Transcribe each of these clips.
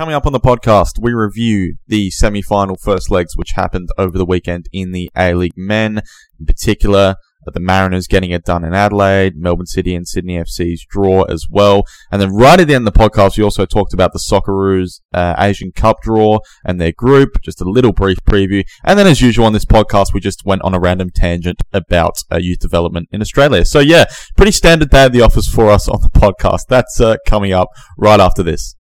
Coming up on the podcast, we review the semi-final first legs which happened over the weekend in the A-League men, in particular the Mariners getting it done in Adelaide, Melbourne City and Sydney FC's draw as well. And then right at the end of the podcast, we also talked about the Socceroos uh, Asian Cup draw and their group, just a little brief preview. And then as usual on this podcast, we just went on a random tangent about uh, youth development in Australia. So yeah, pretty standard day at the office for us on the podcast. That's uh, coming up right after this.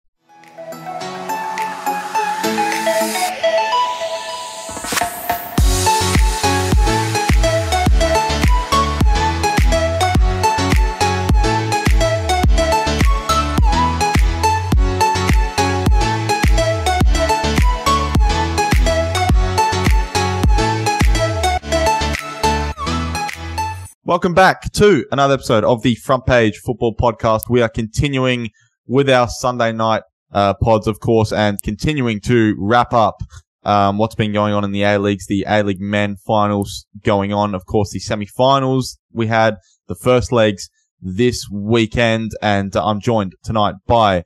Welcome back to another episode of the Front Page Football Podcast. We are continuing with our Sunday night uh, pods, of course, and continuing to wrap up um, what's been going on in the A Leagues, the A League men finals going on. Of course, the semi finals. We had the first legs this weekend, and uh, I'm joined tonight by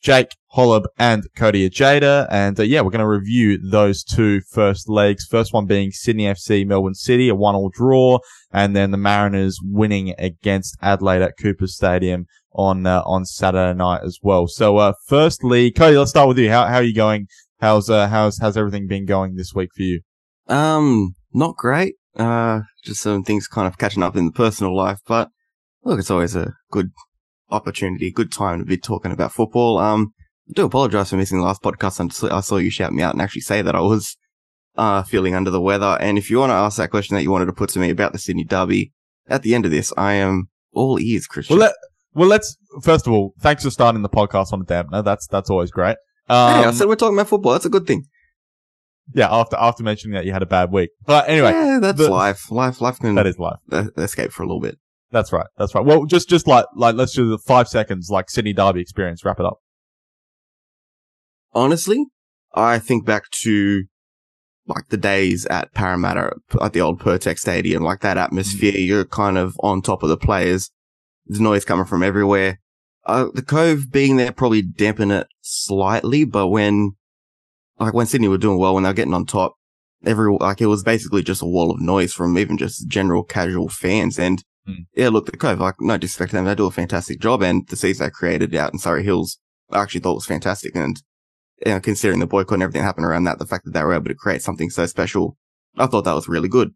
Jake Holub and Cody Ojeda. And uh, yeah, we're going to review those two first legs. First one being Sydney FC, Melbourne City, a one all draw. And then the Mariners winning against Adelaide at Cooper Stadium on, uh, on Saturday night as well. So, uh, firstly, Cody, let's start with you. How, how are you going? How's, uh, how's, how's everything been going this week for you? Um, not great. Uh, just some things kind of catching up in the personal life, but look, it's always a good opportunity, good time to be talking about football. Um, do apologize for missing the last podcast. I saw you shout me out and actually say that I was uh, feeling under the weather. And if you want to ask that question that you wanted to put to me about the Sydney Derby, at the end of this, I am all ears, Christian. Well, let, well, let's first of all, thanks for starting the podcast on a dampener. That's that's always great. Um, hey, I said we're talking about football. That's a good thing. Yeah, after after mentioning that you had a bad week, but anyway, yeah, that's the, life. Life, life can that is life. Escape for a little bit. That's right. That's right. Well, just just like like let's do the five seconds like Sydney Derby experience. Wrap it up. Honestly, I think back to like the days at Parramatta at the old Pirtek Stadium, like that atmosphere. Mm. You're kind of on top of the players. There's noise coming from everywhere. Uh, the Cove being there probably dampened it slightly, but when like when Sydney were doing well, when they were getting on top, every like it was basically just a wall of noise from even just general casual fans and Mm. Yeah, look, the Cove, like, no disrespect to them, they do a fantastic job, and the seats they created out in Surry Hills, I actually thought was fantastic, and, you know, considering the boycott and everything that happened around that, the fact that they were able to create something so special, I thought that was really good.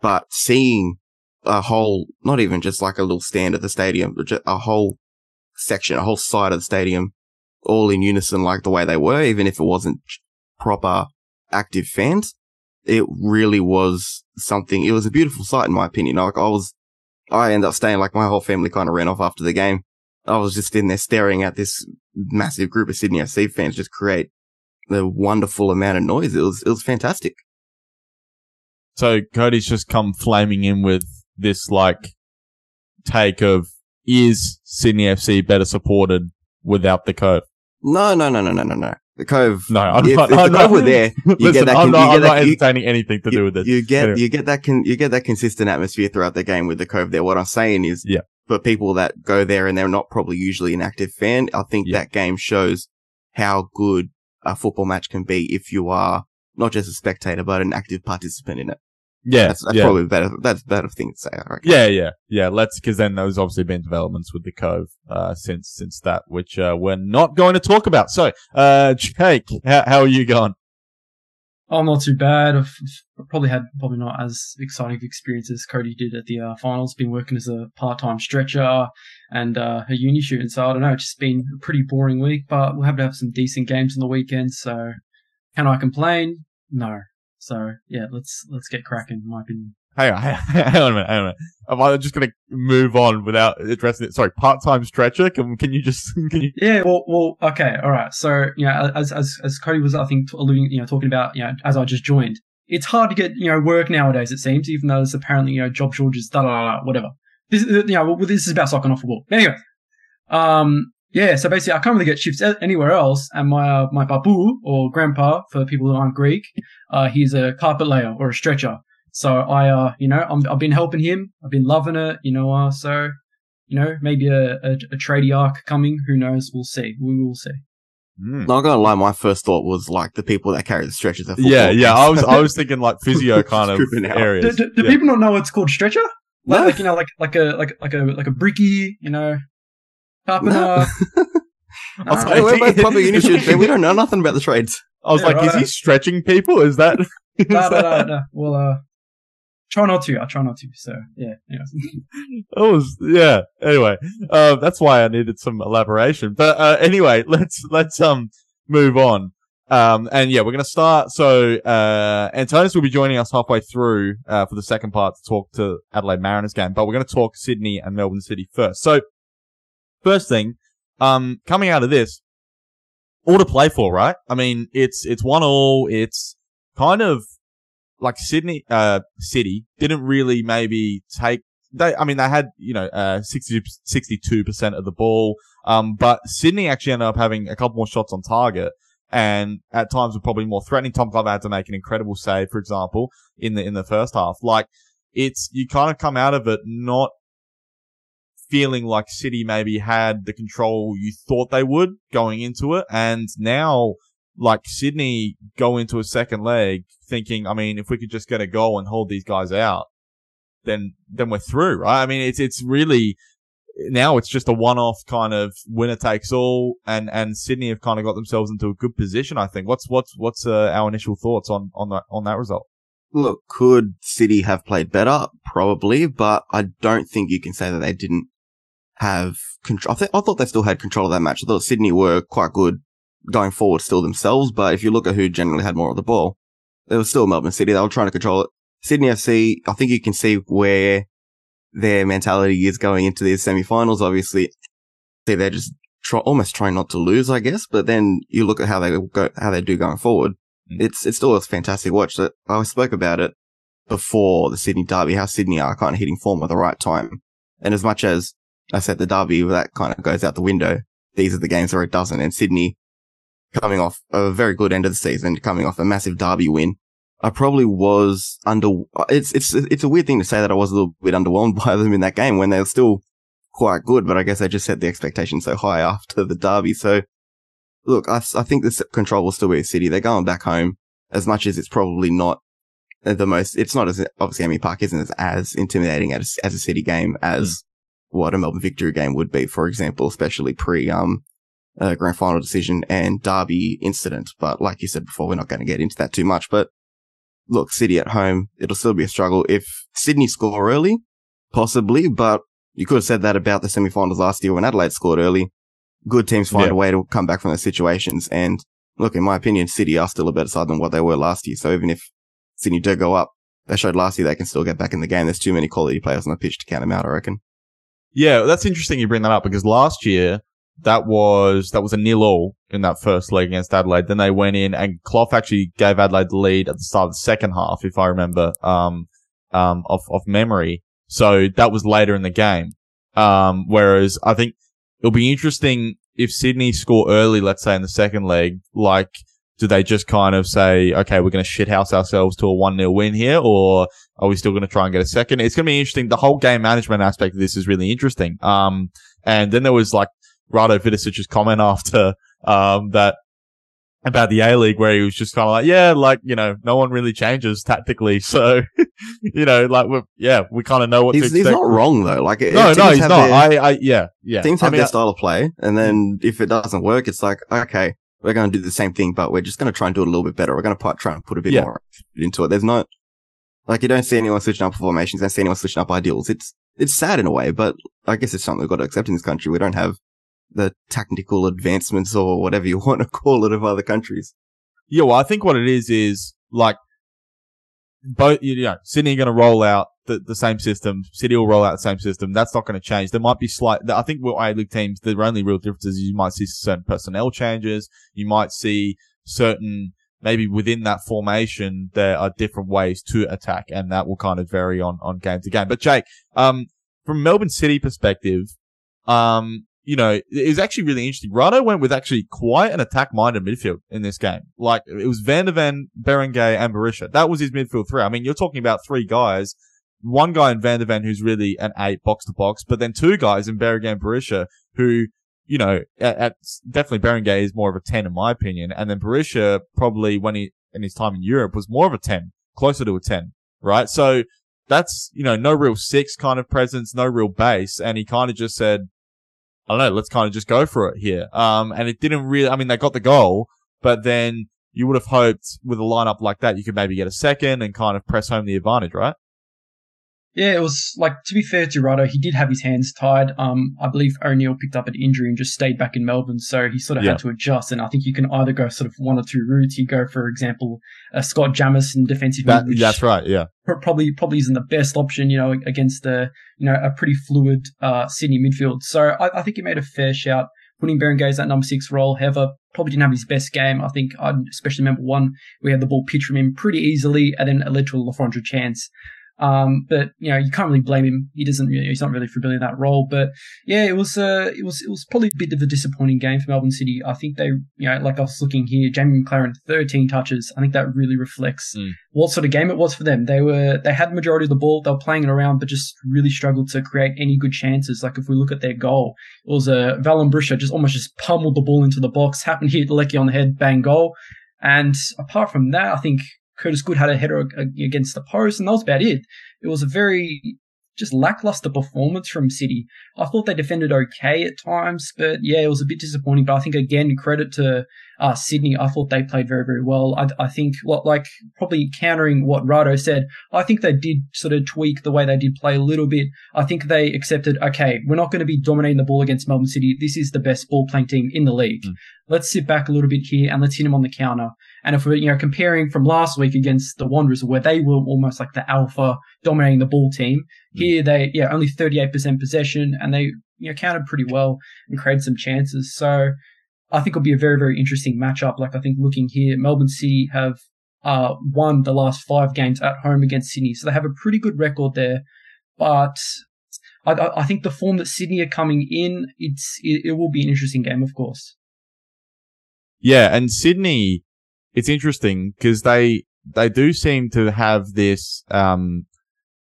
But seeing a whole, not even just like a little stand at the stadium, but a whole section, a whole side of the stadium, all in unison like the way they were, even if it wasn't proper active fans, it really was something, it was a beautiful sight in my opinion. Like I was I ended up staying like my whole family kind of ran off after the game. I was just in there staring at this massive group of Sydney FC fans just create the wonderful amount of noise. It was, it was fantastic. So Cody's just come flaming in with this like take of is Sydney FC better supported without the Cove? No, no, no, no, no, no, no. The Cove. No, I'm if, not. If I'm the Cove not, were there, you listen, get that. I'm not, you get I'm that, not entertaining anything to you, do with this. You get anyway. you get that con, you get that consistent atmosphere throughout the game with the Cove there. What I'm saying is, yeah. For people that go there and they're not probably usually an active fan, I think Yeah. that game shows how good a football match can be if you are not just a spectator but an active participant in it. yeah, That's, that's yeah. probably better. That's better thing to say. I reckon. Yeah, yeah, yeah. Let's because then there's obviously been developments with the Cove uh, since since that, which uh, we're not going to talk about. So, uh, Jake, how, how are you going? I'm not too bad. I've probably had probably not as exciting of experience as Cody did at the uh, finals. Been working as a part-time stretcher and uh, a uni student, so I don't know. It's just been a pretty boring week, but we'll have to have some decent games on the weekend. So, can I complain? No. So yeah, let's let's get cracking. In my opinion. Hang on, hang on a minute, hang on a minute. Am I just going to move on without addressing it? Sorry, part-time stretcher. Can, can you just can you? Yeah, well, well, okay, all right. So, you know, as as as Cody was, I think, alluding, you know, talking about, you know, as I just joined, it's hard to get, you know, work nowadays. It seems, even though there's apparently, you know, job shortages, da da da, whatever. This, you know, this is about soccer, not football. Anyway, um, yeah. So basically, I can't really get shifts anywhere else, and my uh, my papu or grandpa, for people who aren't Greek, uh, he's a carpet layer or a stretcher. So I, uh, you know, I'm, I've been helping him. I've been loving it, you know. Uh, so you know, maybe a, a, a tradie arc coming. Who knows? We'll see. We will see. Mm. Not gonna lie, my first thought was like the people that carry the stretchers. At Yeah, football yeah. I was I was thinking like physio kind of Stripping out. Do, areas. do, do Yeah. people not know it's called stretcher? Like, No. like you know, like like a like like a like a bricky, you know, carpenter. I was No. like- Hey, we're both public institutes, man. We don't know nothing about the trades. I was Yeah, like, is right. he stretching people? Is that? is no, no, that- no, no. Well, uh, try not to. I try not to. So yeah. Anyways. That was yeah. Anyway, uh, that's why I needed some elaboration. But uh, anyway, let's let's um move on. Um, and yeah, we're gonna start. So uh, Antonis will be joining us halfway through uh, for the second part to talk to Adelaide Mariners game. But we're gonna talk Sydney and Melbourne City first. So first thing, um, coming out of this, all to play for, right? I mean, it's it's one all. It's kind of like Sydney, uh, City didn't really maybe take they, I mean, they had, you know, uh, 60, 62% of the ball. Um, but Sydney actually ended up having a couple more shots on target and at times were probably more threatening. Tom Glover had to make an incredible save, for example, in the, in the first half. Like, it's, you kind of come out of it not feeling like City maybe had the control you thought they would going into it. And now, like Sydney go into a second leg thinking, I mean, if we could just get a goal and hold these guys out, then then we're through, right? I mean, it's it's really now it's just a one-off kind of winner takes all, and and Sydney have kind of got themselves into a good position. I think. What's what's what's uh, our initial thoughts on on that on that result? Look, could City have played better? Probably, but I don't think you can say that they didn't have control. I, th- I thought they still had control of that match. I thought Sydney were quite good going forward still themselves, but if you look at who generally had more of the ball, it was still Melbourne City. They were trying to control it. Sydney FC, I think you can see where their mentality is going into these semi-finals. Obviously, see they're just try, almost trying not to lose, I guess. But then you look at how they go, how they do going forward. Mm. It's it's still a fantastic watch. That I spoke about it before the Sydney Derby, how Sydney are kind of hitting form at the right time. And as much as I said the Derby, that kind of goes out the window. These are the games where it doesn't. And Sydney coming off a very good end of the season, coming off a massive Derby win. I probably was under, it's, it's, it's a weird thing to say that I was a little bit underwhelmed by them in that game when they were still quite good, but I guess they just set the expectation so high after the Derby. So look, I, I think the control will still be a City. They're going back home as much as it's probably not the most, it's not as, obviously AAMI Park isn't as, as intimidating as, as a City game as what a Melbourne victory game would be, for example, especially pre, um, uh, grand final decision and Derby incident. But like you said before, we're not going to get into that too much, but look, City at home, it'll still be a struggle. If Sydney score early, possibly, but you could have said that about the semi-finals last year when Adelaide scored early. Good teams find Yeah. a way to come back from those situations. And look, in my opinion, City are still a better side than what they were last year. So even if Sydney do go up, they showed last year they can still get back in the game. There's too many quality players on the pitch to count them out, I reckon. Yeah, that's interesting you bring that up because last year that was that was a nil all in that first leg against Adelaide. Then they went in and Clough actually gave Adelaide the lead at the start of the second half, if I remember, um, um, of of memory. So that was later in the game. Um, whereas I think it'll be interesting if Sydney score early, let's say in the second leg, like. Do they just kind of say, okay, we're going to shithouse ourselves to a 1-0 win here, or are we still going to try and get a second? It's going to be interesting. The whole game management aspect of this is really interesting. Um, and then there was like Rado Vidosic's comment after, um, that about the A League where he was just kind of like, yeah, like, you know, no one really changes tactically. So, you know, like, we're, yeah, we kind of know what He's, to he's not wrong though. Like, it- no, no, he's not. their- I, I, yeah, yeah. teams I have mean, their style of play, and then if it doesn't work, it's like, okay, we're going to do the same thing, but we're just going to try and do it a little bit better. We're going to try and put a bit Yeah. more into it. There's not, like, you don't see anyone switching up formations, you don't see anyone switching up ideals. It's, it's sad in a way, but I guess it's something we've got to accept in this country. We don't have the technical advancements or whatever you want to call it of other countries. Yeah, well, I think what it is is like both. You know, Sydney are going to roll out the, the same system. City will roll out the same system. That's not going to change. There might be slight. I think with A League teams, the only real difference is you might see certain personnel changes. You might see certain maybe within that formation there are different ways to attack, and that will kind of vary on on game to game. But Jake, um, from Melbourne City perspective, um, you know, it was actually really interesting. Rado went with actually quite an attack-minded midfield in this game. Like, it was Van der Venne, Berenguer, and Berisha. That was his midfield three. I mean, you're talking about three guys. One guy in Van der Venne who's really an eight box to box, but then two guys in Berenguer and Berisha who, you know, at, at definitely Berenguer is more of a 10 in my opinion. And then Berisha probably when he, in his time in Europe was more of a 10, closer to a 10, right? So that's, you know, no real six kind of presence, no real base. And he kind of just said, I don't know, let's kind of just go for it here. Um, and it didn't really, I mean, they got the goal, but then you would have hoped with a lineup like that, you could maybe get a second and kind of press home the advantage, right? Yeah, it was like to be fair to Rado, he did have his hands tied. Um, I believe O'Neill picked up an injury and just stayed back in Melbourne, so he sort of Yeah. had to adjust. And I think you can either go sort of one or two routes. You go, for example, a Scott Jamieson defensive That, which that's right. Yeah. probably probably isn't the best option, you know, against a you know a pretty fluid uh, Sydney midfield. So I, I think he made a fair shout putting Berenguer that number six role. However, probably didn't have his best game. I think I especially remember one we had the ball pitched from him pretty easily, and then it led to a Le Fondre chance. Um, but you know you can't really blame him. He doesn't. You know, he's not really familiar with that role. But yeah, it was. Uh, it was. It was probably a bit of a disappointing game for Melbourne City. I think they. You know, like I was looking here, Jamie Maclaren, thirteen touches. I think that really reflects Mm. what sort of game it was for them. They were. They had the majority of the ball. They were playing it around, but just really struggled to create any good chances. Like if we look at their goal, it was a uh, Valon Berisha just almost just pummeled the ball into the box. Happened to hit Leckie on the head, bang goal. And apart from that, I think Curtis Good had a header against the post, and that was about it. It was a very just lackluster performance from City. I thought they defended okay at times, but yeah, it was a bit disappointing. But I think again, credit to uh, Sydney. I thought they played very, very well. I, I think, what like probably countering what Rado said, I think they did sort of tweak the way they did play a little bit. I think they accepted, okay, we're not going to be dominating the ball against Melbourne City. This is the best ball playing team in the league. Mm. Let's sit back a little bit here and let's hit them on the counter. And if we're, you know, comparing from last week against the Wanderers, where they were almost like the alpha dominating the ball team, Mm. here they, yeah, only 38% possession and they, you know, counted pretty well and created some chances. So I think it'll be a very, very interesting matchup. Like I think looking here, Melbourne City have, uh, won the last five games at home against Sydney. So they have a pretty good record there. But I, I I think the form that Sydney are coming in, it's, it, it will be an interesting game, of course. Yeah, and Sydney, it's interesting because they they do seem to have this. Um,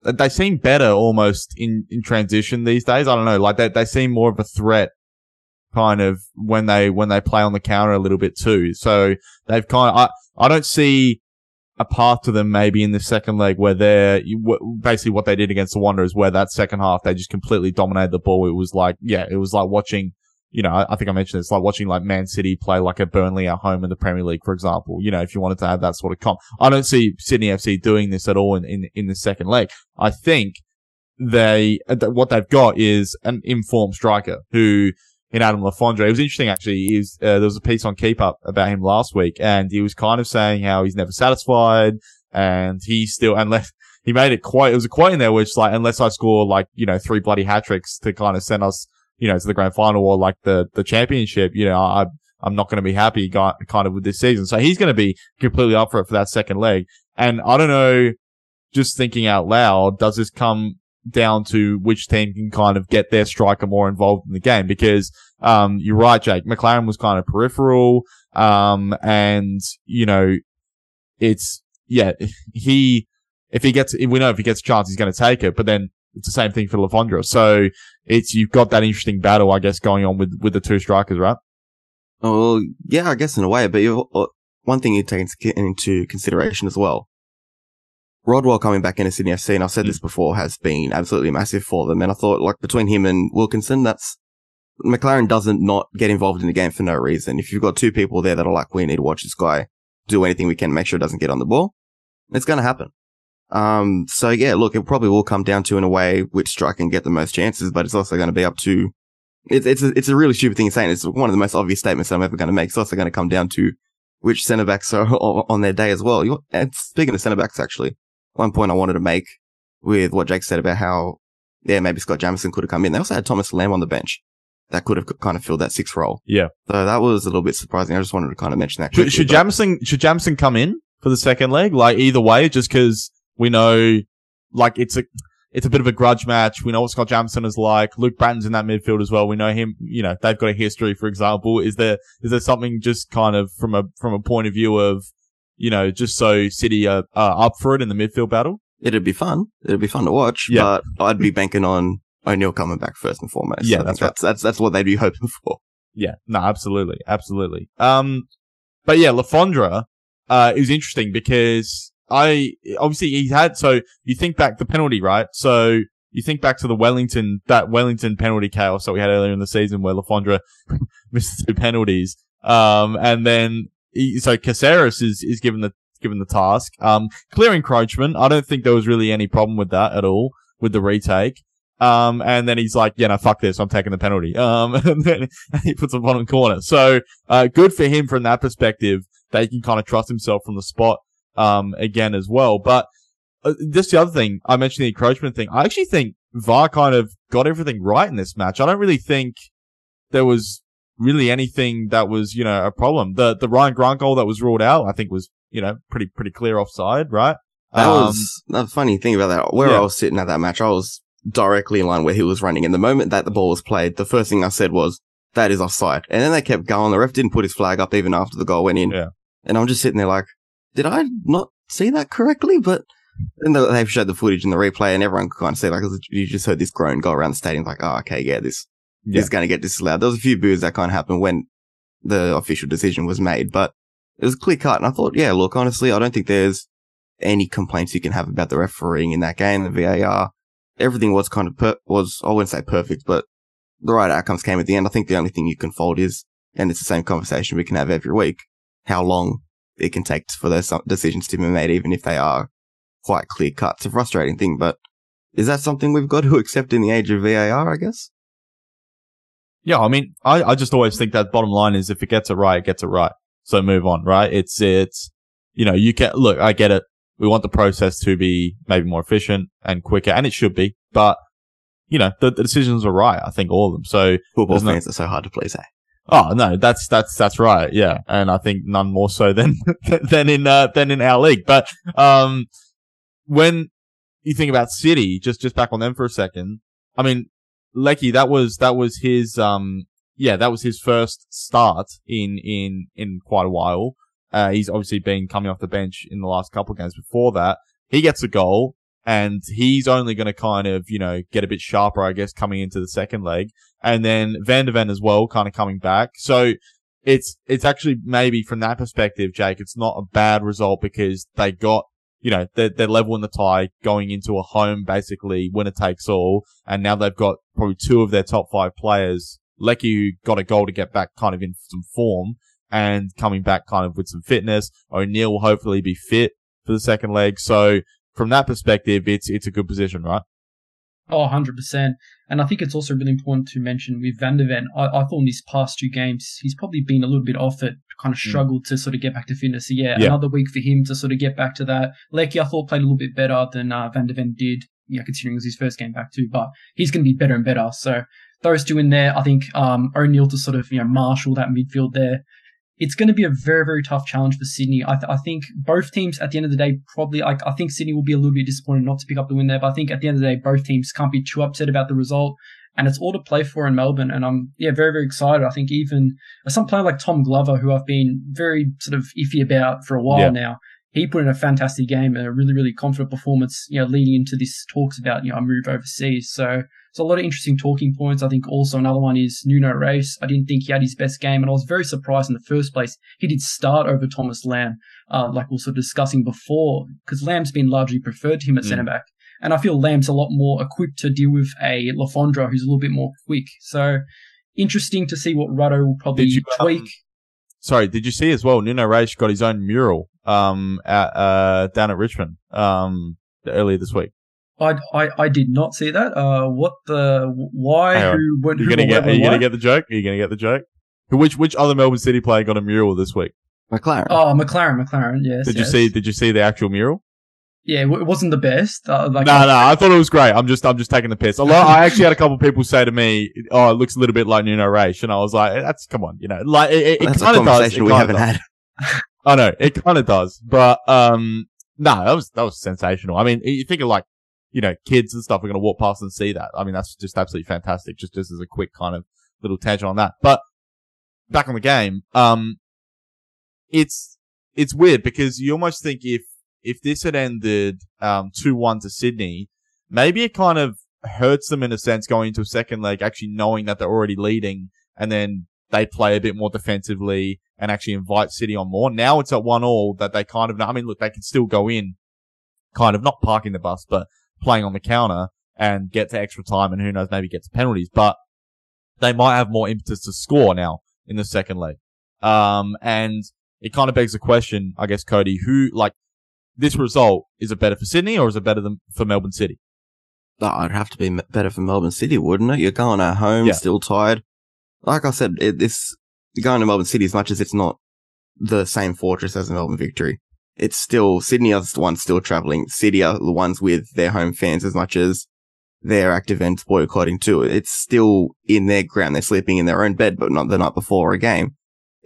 they seem better almost in in transition these days. I don't know, like they they seem more of a threat, kind of when they when they play on the counter a little bit too. So they've kind of I I don't see a path to them maybe in the second leg where they're basically what they did against the Wanderers, where that second half they just completely dominated the ball. It was like yeah, it was like watching you know, I, I think I mentioned it's like watching like Man City play like a Burnley at home in the Premier League, for example. You know, if you wanted to have that sort of comp, I don't see Sydney FC doing this at all in, in, in the second leg. I think they, what they've got is an informed striker who, in Adam Le Fondre, it was interesting actually, is, uh, there was a piece on Keep Up about him last week and he was kind of saying how he's never satisfied and he still, unless, he made it quite, it was a quote in there which like, unless I score like, you know, three bloody hat tricks to kind of send us you know, to the grand final or like the, the championship, you know, I, I'm not going to be happy kind of with this season. So he's going to be completely up for it for that second leg. And I don't know, just thinking out loud, does this come down to which team can kind of get their striker more involved in the game? Because, um, you're right, Jake. Maclaren was kind of peripheral. Um, and, you know, it's, yeah, he, if he gets, we know if he gets a chance, he's going to take it, but then it's the same thing for Le Fondre. So it's, you've got that interesting battle, I guess, going on with, with the two strikers, right? Oh, yeah, I guess in a way, but you uh, one thing you take into- consideration as well. Rodwell coming back into Sydney FC, and I've said this before, has been absolutely massive for them. And I thought, like, between him and Wilkinson, that's, Maclaren doesn't not get involved in the game for no reason. If you've got two people there that are like, we need to watch this guy do anything we can, make sure it doesn't get on the ball, it's going to happen. Um, so yeah, look, it probably will come down to in a way which striker can get the most chances, but it's also going to be up to, it's, it's, a, it's a really stupid thing to say. It's one of the most obvious statements I'm ever going to make. It's also going to come down to which centre backs are on their day as well. And speaking of centre backs, actually, one point I wanted to make with what Jake said about how, yeah, maybe Scott Jamieson could have come in. They also had Thomas Lam on the bench that could have kind of filled that sixth role. Yeah. So that was a little bit surprising. I just wanted to kind of mention that. Should, quickly, should but- Jamieson, should Jamieson come in for the second leg? Like either way, just cause we know, like it's a, it's a bit of a grudge match. We know what Scott Jamieson is like. Luke Brattan's in that midfield as well. We know him, you know, they've got a history, for example. Is there, is there something just kind of from a, from a point of view of, you know, just so City are, are up for it in the midfield battle? It'd be fun. It'd be fun to watch, Yeah. but I'd be banking on O'Neill coming back first and foremost. Yeah, that's right. that's, that's, that's what they'd be hoping for. Yeah, no, absolutely, absolutely. Um, but yeah, Le Fondre, uh, is interesting because I, obviously he had, so you think back the penalty, right? So you think back to the Wellington, that Wellington penalty chaos that we had earlier in the season where Le Fondre missed two penalties. Um, and then, he, so Caceres is, is given the, given the task. Um, clear encroachment. I don't think there was really any problem with that at all with the retake. Um, and then he's like, yeah, no, fuck this. I'm taking the penalty. Um, and then he puts the bottom corner. So, uh, good for him from that perspective that he can kind of trust himself from the spot, um, again as well. But, uh, just the other thing, I mentioned the encroachment thing. I actually think VAR kind of got everything right in this match. I don't really think there was really anything that was, you know, a problem. The, the Ryan Grant goal that was ruled out, I think was, you know, pretty, pretty clear offside, right? That Um, was the funny thing about that. Where yeah. I was sitting at that match, I was directly in line where he was running. And the moment that the ball was played, the first thing I said was, that is offside. And then they kept going. The ref didn't put his flag up even after the goal went in. Yeah. And I'm just sitting there like, did I not see that correctly? But they've showed the footage in the replay and everyone could kind of see like, you just heard this groan go around the stadium like, oh, okay, yeah, this, Yeah. is going to get disallowed. There was a few boos that kind of happened when the official decision was made, but it was clear cut. And I thought, yeah, look, honestly, I don't think there's any complaints you can have about the refereeing in that game, the VAR. Everything was kind of per- was, I wouldn't say perfect, but the right outcomes came at the end. I think the only thing you can fault is, and it's the same conversation we can have every week, how long it can take for those decisions to be made, even if they are quite clear cut. It's a frustrating thing, but is that something we've got to accept in the age of VAR, I guess? Yeah, I mean, I, I just always think that bottom line is if it gets it right, it gets it right. So move on, right? It's, it's, you know, you can, look, I get it. We want the process to be maybe more efficient and quicker, and it should be, but, you know, the, the decisions are right. I think all of them. So, Football There's no- fans are so hard to please, eh? Oh, no, that's, that's, that's right. Yeah. And I think none more so than, than in, uh, than in our league. But, um, when you think about City, just, just back on them for a second, I mean, Leckie, that was, that was his, um, yeah, that was his first start in, in, in quite a while. Uh, he's obviously been coming off the bench in the last couple of games before that. He gets a goal and he's only going to kind of, you know, get a bit sharper, I guess, coming into the second leg. And then Van der Venne as well, kind of coming back. So it's, it's actually maybe from that perspective, Jake, it's not a bad result because they got, you know, they're, they're the tie going into a home, basically winner takes all. And now they've got probably two of their top five players. Leckie, got a goal to get back kind of in some form and coming back kind of with some fitness. O'Neill will hopefully be fit for the second leg. So from that perspective, it's, it's a good position, right? Oh, 100%. And I think it's also really important to mention with Van der Venne, I, I thought in these past two games, he's probably been a little bit off it, kind of struggled to sort of get back to fitness. So yeah, Yeah. another week for him to sort of get back to that. Leckie, I thought played a little bit better than uh, Van der Venne did, yeah, considering it was his first game back too, but he's going to be better and better. So those two in there, I think, um, O'Neill to sort of, you know, marshal that midfield there. It's going to be a very, very tough challenge for Sydney. I, th- I think both teams at the end of the day probably, like, I think Sydney will be a little bit disappointed not to pick up the win there, but I think at the end of the day, both teams can't be too upset about the result. And it's all to play for in Melbourne. And I'm, yeah, very, very excited. I think even some player like Tom Glover, who I've been very sort of iffy about for a while Yeah. now, he put in a fantastic game and a really, really confident performance, you know, leading into this talks about, you know, a move overseas. So, so a lot of interesting talking points. I think also another one is Nuno Reis. I didn't think he had his best game, and I was very surprised in the first place. He did start over Thomas Lam, uh, like we were sort of discussing before, because Lam's been largely preferred to him at Mm. centre back. And I feel Lam's a lot more equipped to deal with a Le Fondre who's a little bit more quick. So interesting to see what Rado will probably Did you, um, tweak. Sorry, did you see as well? Nuno Reis got his own mural, um, at, uh, down at Richmond, um, earlier this week. I, I, I did not see that. Uh, what the, why, who, when, You're who, gonna or get, are you gonna get the joke? Are you gonna get the joke? Which, which other Melbourne City player got a mural this week? Maclaren. Oh, Maclaren, Maclaren, yes. Did you see, did you see the actual mural? Yeah, it wasn't the best. Uh, like, No, no, I thought it was great. I'm just, I'm just taking the piss. A lot, I actually had a couple of people say to me, "Oh, it looks a little bit like Nuno Reis," and I was like, "That's come on, you know, like it, it, That's a kind of does." It conversation we haven't does. had. I know it kind of does, but um, no, that was that was sensational. I mean, you think of like, you know, kids and stuff are going to walk past and see that. I mean, that's just absolutely fantastic. Just just as a quick kind of little tangent on that. But back on the game, um, it's it's weird because you almost think if if this had ended um two one to Sydney, maybe it kind of hurts them in a sense going into a second leg, actually knowing that they're already leading and then they play a bit more defensively and actually invite City on more. Now it's at one all that they kind of, I mean, look, they can still go in kind of not parking the bus, but playing on the counter and get to extra time and who knows, maybe get to penalties, but they might have more impetus to score now in the second leg. Um, and it kind of begs the question, I guess, Cody, who, like, this result, is it better for Sydney or is it better than for Melbourne City? Oh, it'd have to be better for Melbourne City, wouldn't it? You're going at home, Yeah. still tired. Like I said, it, this you're going to Melbourne City as much as it's not the same fortress as the Melbourne Victory. It's still Sydney are the ones still traveling. City are the ones with their home fans as much as they're active and boycotting too. It's still in their ground. They're sleeping in their own bed, but not the night before a game.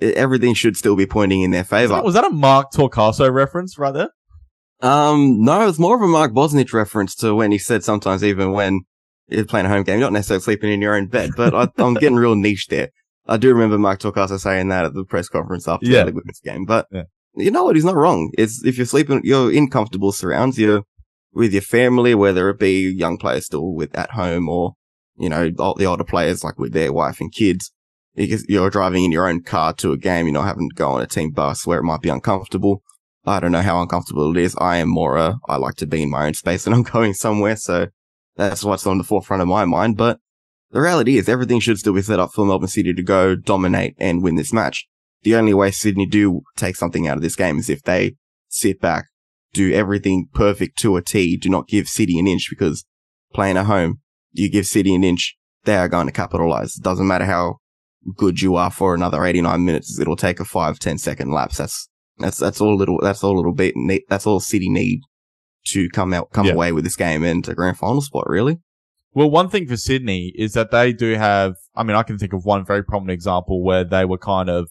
I- everything should still be pointing in their favour. that, was that a Mark Torcaso reference right there? Um, no, it's more of a Mark Bosnich reference to when he said sometimes even when you're playing a home game, you're not necessarily sleeping in your own bed, but I, I'm getting real niche there. I do remember Mark Torcaso saying that at the press conference after Yeah. the women's game, but Yeah. you know what? He's not wrong. It's if you're sleeping, you're in comfortable surrounds, you're with your family, whether it be young players still with at home or, you know, all the older players like with their wife and kids. Because you're driving in your own car to a game, you're not having to go on a team bus where it might be uncomfortable. I don't know how uncomfortable it is. I am more a, I like to be in my own space and I'm going somewhere. So that's what's on the forefront of my mind. But the reality is everything should still be set up for Melbourne City to go dominate and win this match. The only way Sydney do take something out of this game is if they sit back, do everything perfect to a T, do not give City an inch because playing at home, you give City an inch, they are going to capitalize. It doesn't matter how good you are for another 89 minutes. It'll take a five, 10 second lapse. That's, that's, that's all little, that's all little bit, that's all City need to come out, come Yeah. away with this game and a grand final spot, really. Well, one thing for Sydney is that they do have, I mean, I can think of one very prominent example where they were kind of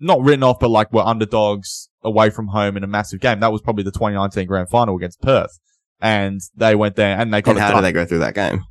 not written off, but like were underdogs away from home in a massive game. That was probably the 2019 grand final against Perth. And they went there and they got And it how did they go through that game?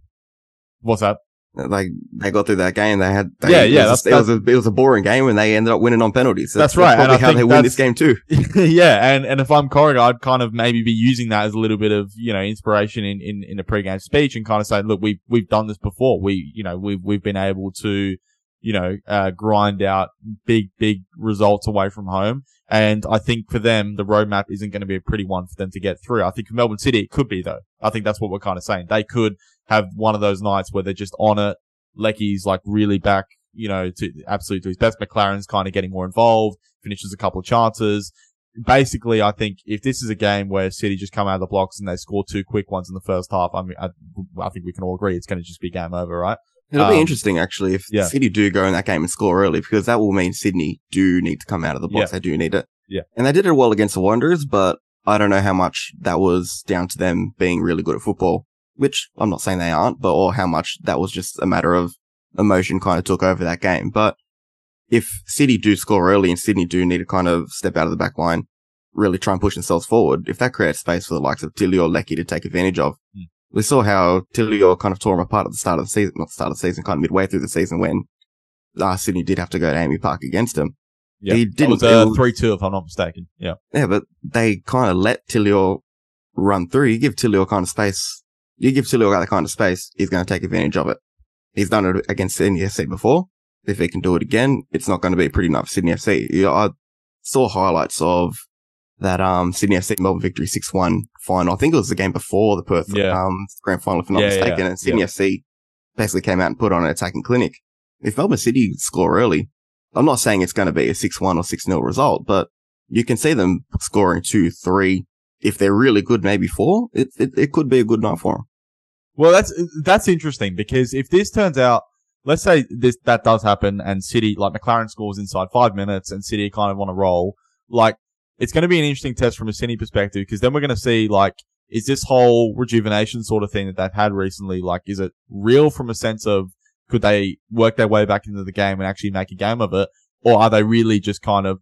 What's that? Like they got through that game. They had they, Yeah, it yeah, Was a, that's- it was a it was a boring game, and they ended up winning on penalties. That's right, and Probably I how think they win this game too. yeah, and, and if I'm Corica, I'd kind of maybe be using that as a little bit of, you know, inspiration in, in, in a pre-game speech and kind of say, look, we've, we've done this before. We, you know, we've, we've been able to, you know, uh, grind out big, big results away from home. And I think for them, the roadmap isn't going to be a pretty one for them to get through. I think for Melbourne City, it could be though. I think that's what we're kind of saying. They could have one of those nights where they're just on it. Leckie's like really back, you know, to absolutely to his best. Maclaren's kind of getting more involved, finishes a couple of chances. Basically, I think if this is a game where City just come out of the blocks and they score two quick ones in the first half, I mean, I, I think we can all agree it's going to just be game over, right? It'll be Um, interesting actually if yeah. City do go in that game and score early because that will mean Sydney do need to come out of the box. They do need it. Yeah. And they did it well against the Wanderers, but I don't know how much that was down to them being really good at football, which I'm not saying they aren't, but or how much that was just a matter of emotion kind of took over that game. But if City do score early and Sydney do need to kind of step out of the back line, really try and push themselves forward, if that creates space for the likes of Tilio or Leckie to take advantage of, Mm. we saw how Tilio or kind of tore him apart at the start of the season, not the start of the season, kind of midway through the season when uh, Sydney did have to go to AAMI Park against him. Yeah. He It didn't. was a 3-2 if I'm not mistaken. Yeah. yeah, but they kind of let Tilio run through. You give Tilio kind of space. You give Tilio that kind of space, he's going to take advantage of it. He's done it against Sydney FC before. If he can do it again, it's not going to be pretty enough for Sydney FC. You know, I saw highlights of that um Sydney FC Melbourne victory six one final. I think it was the game before the Perth Yeah. um grand final, if I'm not Yeah, mistaken. yeah. And Sydney FC basically came out and put on an attacking clinic. If Melbourne City score early, I'm not saying it's going to be a 6-1 or 6-0 result, but you can see them scoring two, three. If they're really good, maybe four. It, it, it could be a good night for them. Well, that's that's interesting because if this turns out, let's say this that does happen, and City like Maclaren scores inside five minutes, and City kind of want to roll, like it's going to be an interesting test from a City perspective because then we're going to see like is this whole rejuvenation sort of thing that they've had recently like is it real from a sense of could they work their way back into the game and actually make a game of it, or are they really just kind of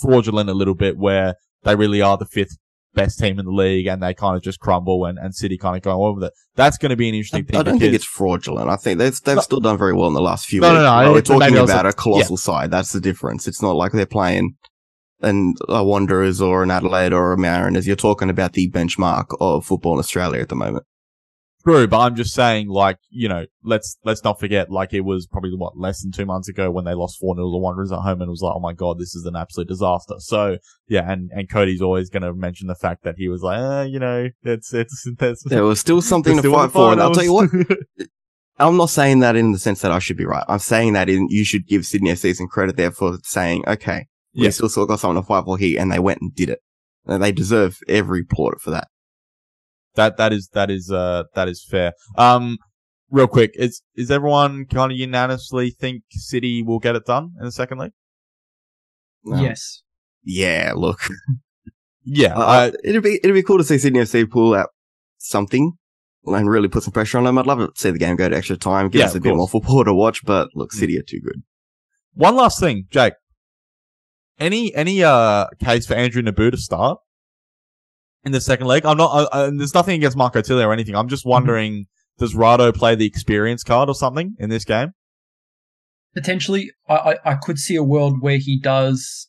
fraudulent a little bit where they really are the fifth best team in the league and they kind of just crumble and, and City kind of go over with it. That's going to be an I, interesting thing. I don't think it's fraudulent. I think they've, they've No. still done very well in the last few No, no, weeks. no, But I- We're talking about a colossal side. That's the difference. It's not like they're playing and a Wanderers or an Adelaide or a Mariners. You're talking about the benchmark of football in Australia at the moment. True, but I'm just saying, like, you know, let's let's not forget, like, it was probably what less than two months ago when they lost four 0 to Wanderers at home, and it was like, oh my god, this is an absolute disaster. So yeah, and and Cody's always going to mention the fact that he was like, eh, you know, it's it's, it's There was still something to fight for, and I'll tell you what. I'm not saying that in the sense that I should be right. I'm saying that in you should give Sydney FC some credit there for saying, okay, we Yeah. still still got something to fight for here, and they went and did it. And they deserve every plaudit for that. That that is that is uh that is fair. Um, real quick, is is everyone kind of unanimously think City will get it done in the second league? Um, yes. Yeah, look. Yeah, Uh, I, it'd be it'd be cool to see Sydney FC pull out something and really put some pressure on them. I'd love to see the game go to extra time, give Yeah, us a bit course. more football to watch. But look, Mm. City are too good. One last thing, Jake. Any any uh case for Andrew Nabbout to start in the second leg? I'm not. I, I, there's nothing against Marco Tilio or anything. I'm just wondering, does Rado play the experience card or something in this game? Potentially, I, I, I could see a world where he does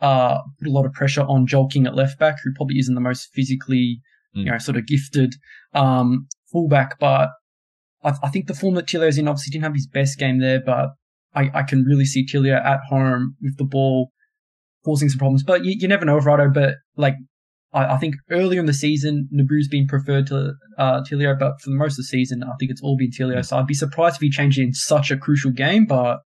uh, put a lot of pressure on Joel King at left back, who probably isn't the most physically, you Mm. know, sort of gifted um, fullback. But I, I think the form that Tilio's in obviously didn't have his best game there, but I, I can really see Tilio at home with the ball causing some problems. But you, you never know with Rado. But like, I, I think earlier in the season, Nabbout's been preferred to uh, Tilio, but for most of the season, I think it's all been Tilio. So I'd be surprised if he changed it in such a crucial game. But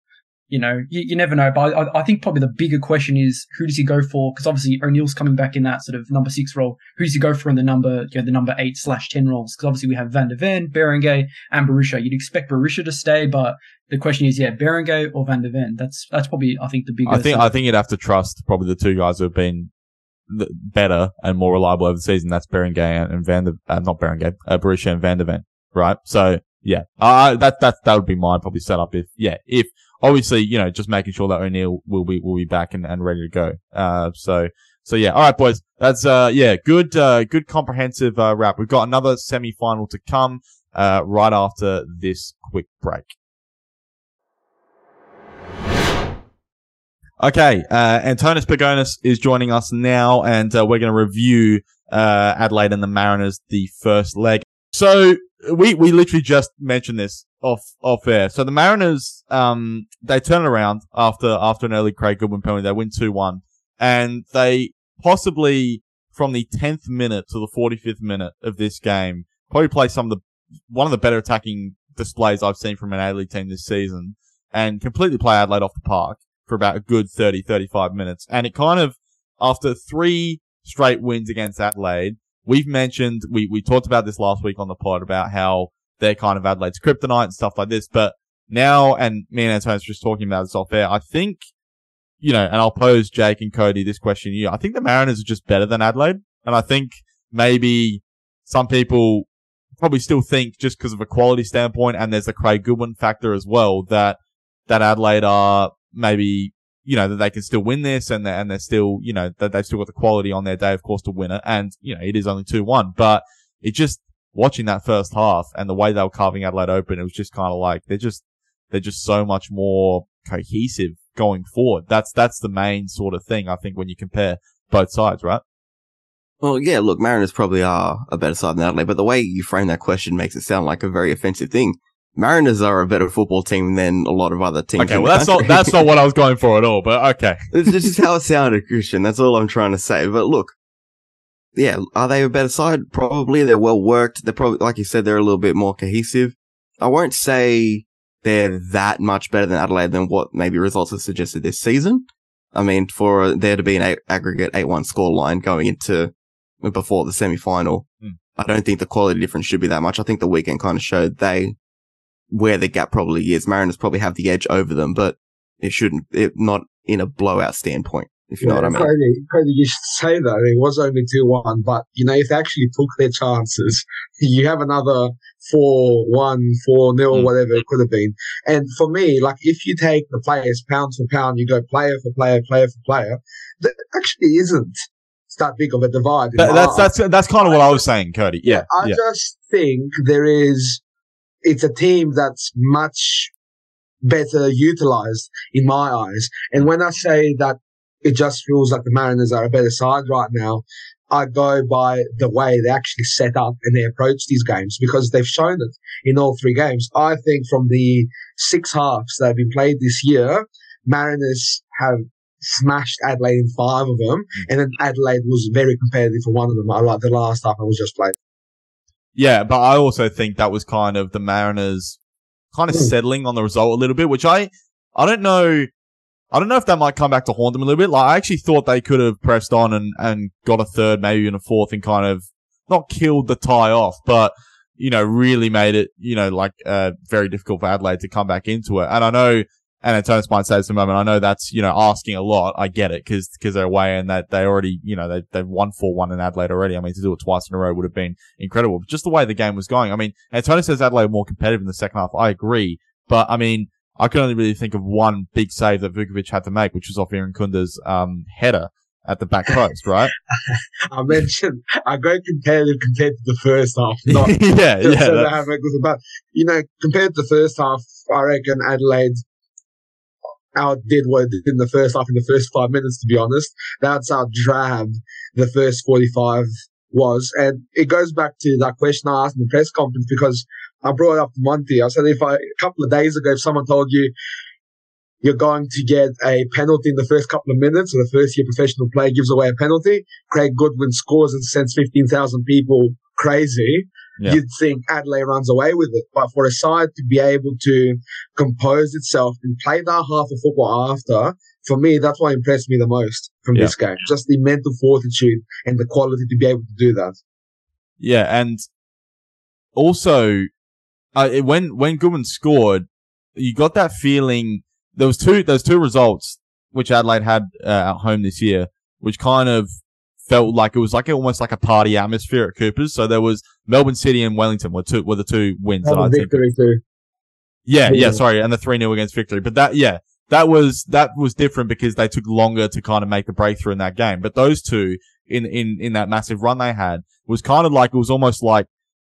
you know, you, you never know. But I, I think probably the bigger question is who does he go for? Because obviously O'Neill's coming back in that sort of number six role. Who does he go for in the number, you know, the number eight slash ten roles? Because obviously we have Van der Venne, Berenguer, and Berisha. You'd expect Berisha to stay, but the question is, yeah, Berenguer or Van der Venne? That's that's probably I think the biggest. I think I think you'd have to trust probably the two guys who have been better and more reliable over the season. That's Berenguer and, and Van uh, not Berenguer, uh, Berisha and Van der Venne, right? So yeah, uh, that that that would be my probably setup if yeah if obviously you know just making sure that O'Neill will be will be back and, and ready to go. Uh, so so yeah, all right, boys, that's uh yeah good uh good comprehensive uh, wrap. We've got another semi final to come uh right after this quick break. Okay, uh, Antonis Pagonis is joining us now, and uh, we're going to review uh, Adelaide and the Mariners, the first leg. So we we literally just mentioned this off off air. So the Mariners, um, they turn around after after an early Craig Goodwin penalty. They win two one, and they possibly from the tenth minute to the forty fifth minute of this game probably play some of the one of the better attacking displays I've seen from an Adelaide team this season, and completely play Adelaide off the park for about a good 30, 35 minutes. And it kind of, after three straight wins against Adelaide, we've mentioned, we, we talked about this last week on the pod about how they're kind of Adelaide's kryptonite and stuff like this. But now, and me and Antonis just talking about this off air, I think, you know, and I'll pose Jake and Cody this question you. I think the Mariners are just better than Adelaide. And I think maybe some people probably still think just because of a quality standpoint and there's the Craig Goodwin factor as well that, that Adelaide are maybe, you know, that they can still win this and they're, and they're still, you know, that they've still got the quality on their day, of course, to win it. And, you know, it is only 2-1, but it just, watching that first half and the way they were carving Adelaide open, it was just kind of like, they're just, they're just so much more cohesive going forward. That's, that's the main sort of thing, I think, when you compare both sides, right? Well, yeah, look, Mariners probably are a better side than Adelaide, but the way you frame that question makes it sound like a very offensive thing. Mariners are a better football team than a lot of other teams. Okay, well, that's not, that's not what I was going for at all, but okay. This is how it sounded, Christian. That's all I'm trying to say. But look, yeah, are they a better side? Probably. They're well worked. They're probably, like you said, they're a little bit more cohesive. I won't say they're that much better than Adelaide than what maybe results have suggested this season. I mean, for there to be an a- aggregate 8-1 score line going into before the semi-final, Hmm. I don't think the quality difference should be that much. I think the weekend kind of showed they, where the gap probably is. Mariners probably have the edge over them, but it shouldn't, it not in a blowout standpoint, if you know what I mean. Cody, Cody, you should say that it was only two one, but you know if they actually took their chances, you have another four one, four nil, Mm. whatever it could have been. And for me, like if you take the players pound for pound, you go player for player, player for player, that actually isn't that big of a divide. in That, that's, that's, that's kind of what I was saying, Cody. Yeah. I yeah. just think there is, it's a team that's much better utilized in my eyes. And when I say that it just feels like the Mariners are a better side right now, I go by the way they actually set up and they approach these games because they've shown it in all three games. I think from the six halves that have been played this year, Mariners have smashed Adelaide in five of them, mm. and then Adelaide was very competitive for one of them. I like the last half I was just played. Yeah, but I also think that was kind of the Mariners kind of Mm. settling on the result a little bit, which I I don't know. I don't know if that might come back to haunt them a little bit. Like I actually thought they could have pressed on and, and got a third, maybe even a fourth, and kind of not killed the tie off, but you know really made it you know like uh, very difficult for Adelaide to come back into it. And I know, and Antonis might say this in a moment. I know that's you know asking a lot. I get it because because they're away and that they already you know they they've won four one in Adelaide already. I mean to do it twice in a row would have been incredible. But just the way the game was going. I mean, Antonis says Adelaide were more competitive in the second half. I agree. But I mean, I can only really think of one big save that Vukovic had to make, which was off Irankunda's um, header at the back post, right? I mentioned I go competitive compared to the first half, not yeah, so yeah. that that- but you know, compared to the first half, I reckon Adelaide outdid what it did in the first half in the first five minutes. To be honest, that's how drab the first forty-five was, and it goes back to that question I asked in the press conference because I brought up Monty. I said if I, a couple of days ago, if someone told you you're going to get a penalty in the first couple of minutes, or the first year professional player gives away a penalty, Craig Goodwin scores and sends 15,000 people crazy, Yeah. you'd think Adelaide runs away with it. But for a side to be able to compose itself and play that half of football after, for me, that's what impressed me the most from Yeah. this game. Just the mental fortitude and the quality to be able to do that. Yeah, and also uh, when when Goodwin scored, you got that feeling. There was two. There's two results which Adelaide had uh, at home this year, which kind of felt like it was like almost like a party atmosphere at Cooper's. So there was Melbourne City and Wellington were two were the two wins that I victory too. Yeah, yeah, Yeah. sorry, and the three 0 against Victory, but that yeah. That was that was different because they took longer to kind of make the breakthrough in that game. But those two in in in that massive run they had was kind of like it was almost like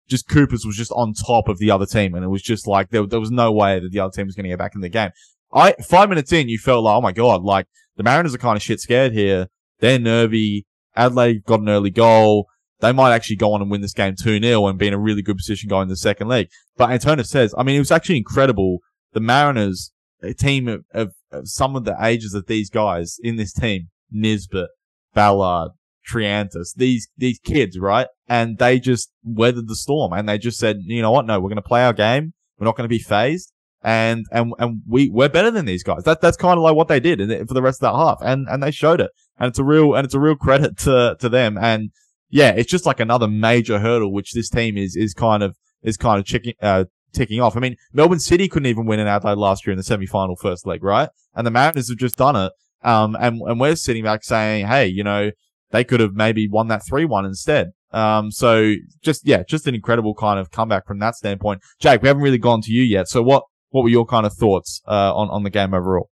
just Coopers was just on top of the other team, and it was just like there there was no way that the other team was going to get back in the game. I five minutes in, you felt like oh my god, like the Mariners are kind of shit scared here. They're nervy. Adelaide got an early goal. They might actually go on and win this game 2 0 and be in a really good position going to the second leg. But Antonis says, I mean, it was actually incredible. The Mariners, a team of, of, of some of the ages of these guys in this team, Nisbet, Balard, Triantis, these, these kids, right? And they just weathered the storm and they just said, you know what? No, we're going to play our game. We're not going to be phased. And, and, and we, we're better than these guys. That, that's kind of like what they did for the rest of that half. And, and they showed it. And it's a real, and it's a real credit to, to them. And yeah, it's just like another major hurdle, which this team is, is kind of, is kind of checking, uh, ticking off. I mean, Melbourne City couldn't even win in Adelaide last year in the semi-final first leg, right? And the Mariners have just done it. Um, and, and we're sitting back saying, hey, you know, they could have maybe won that 3-1 instead. Um, so just, yeah, just an incredible kind of comeback from that standpoint. Jake, we haven't really gone to you yet. So what, what were your kind of thoughts, uh, on, on the game overall?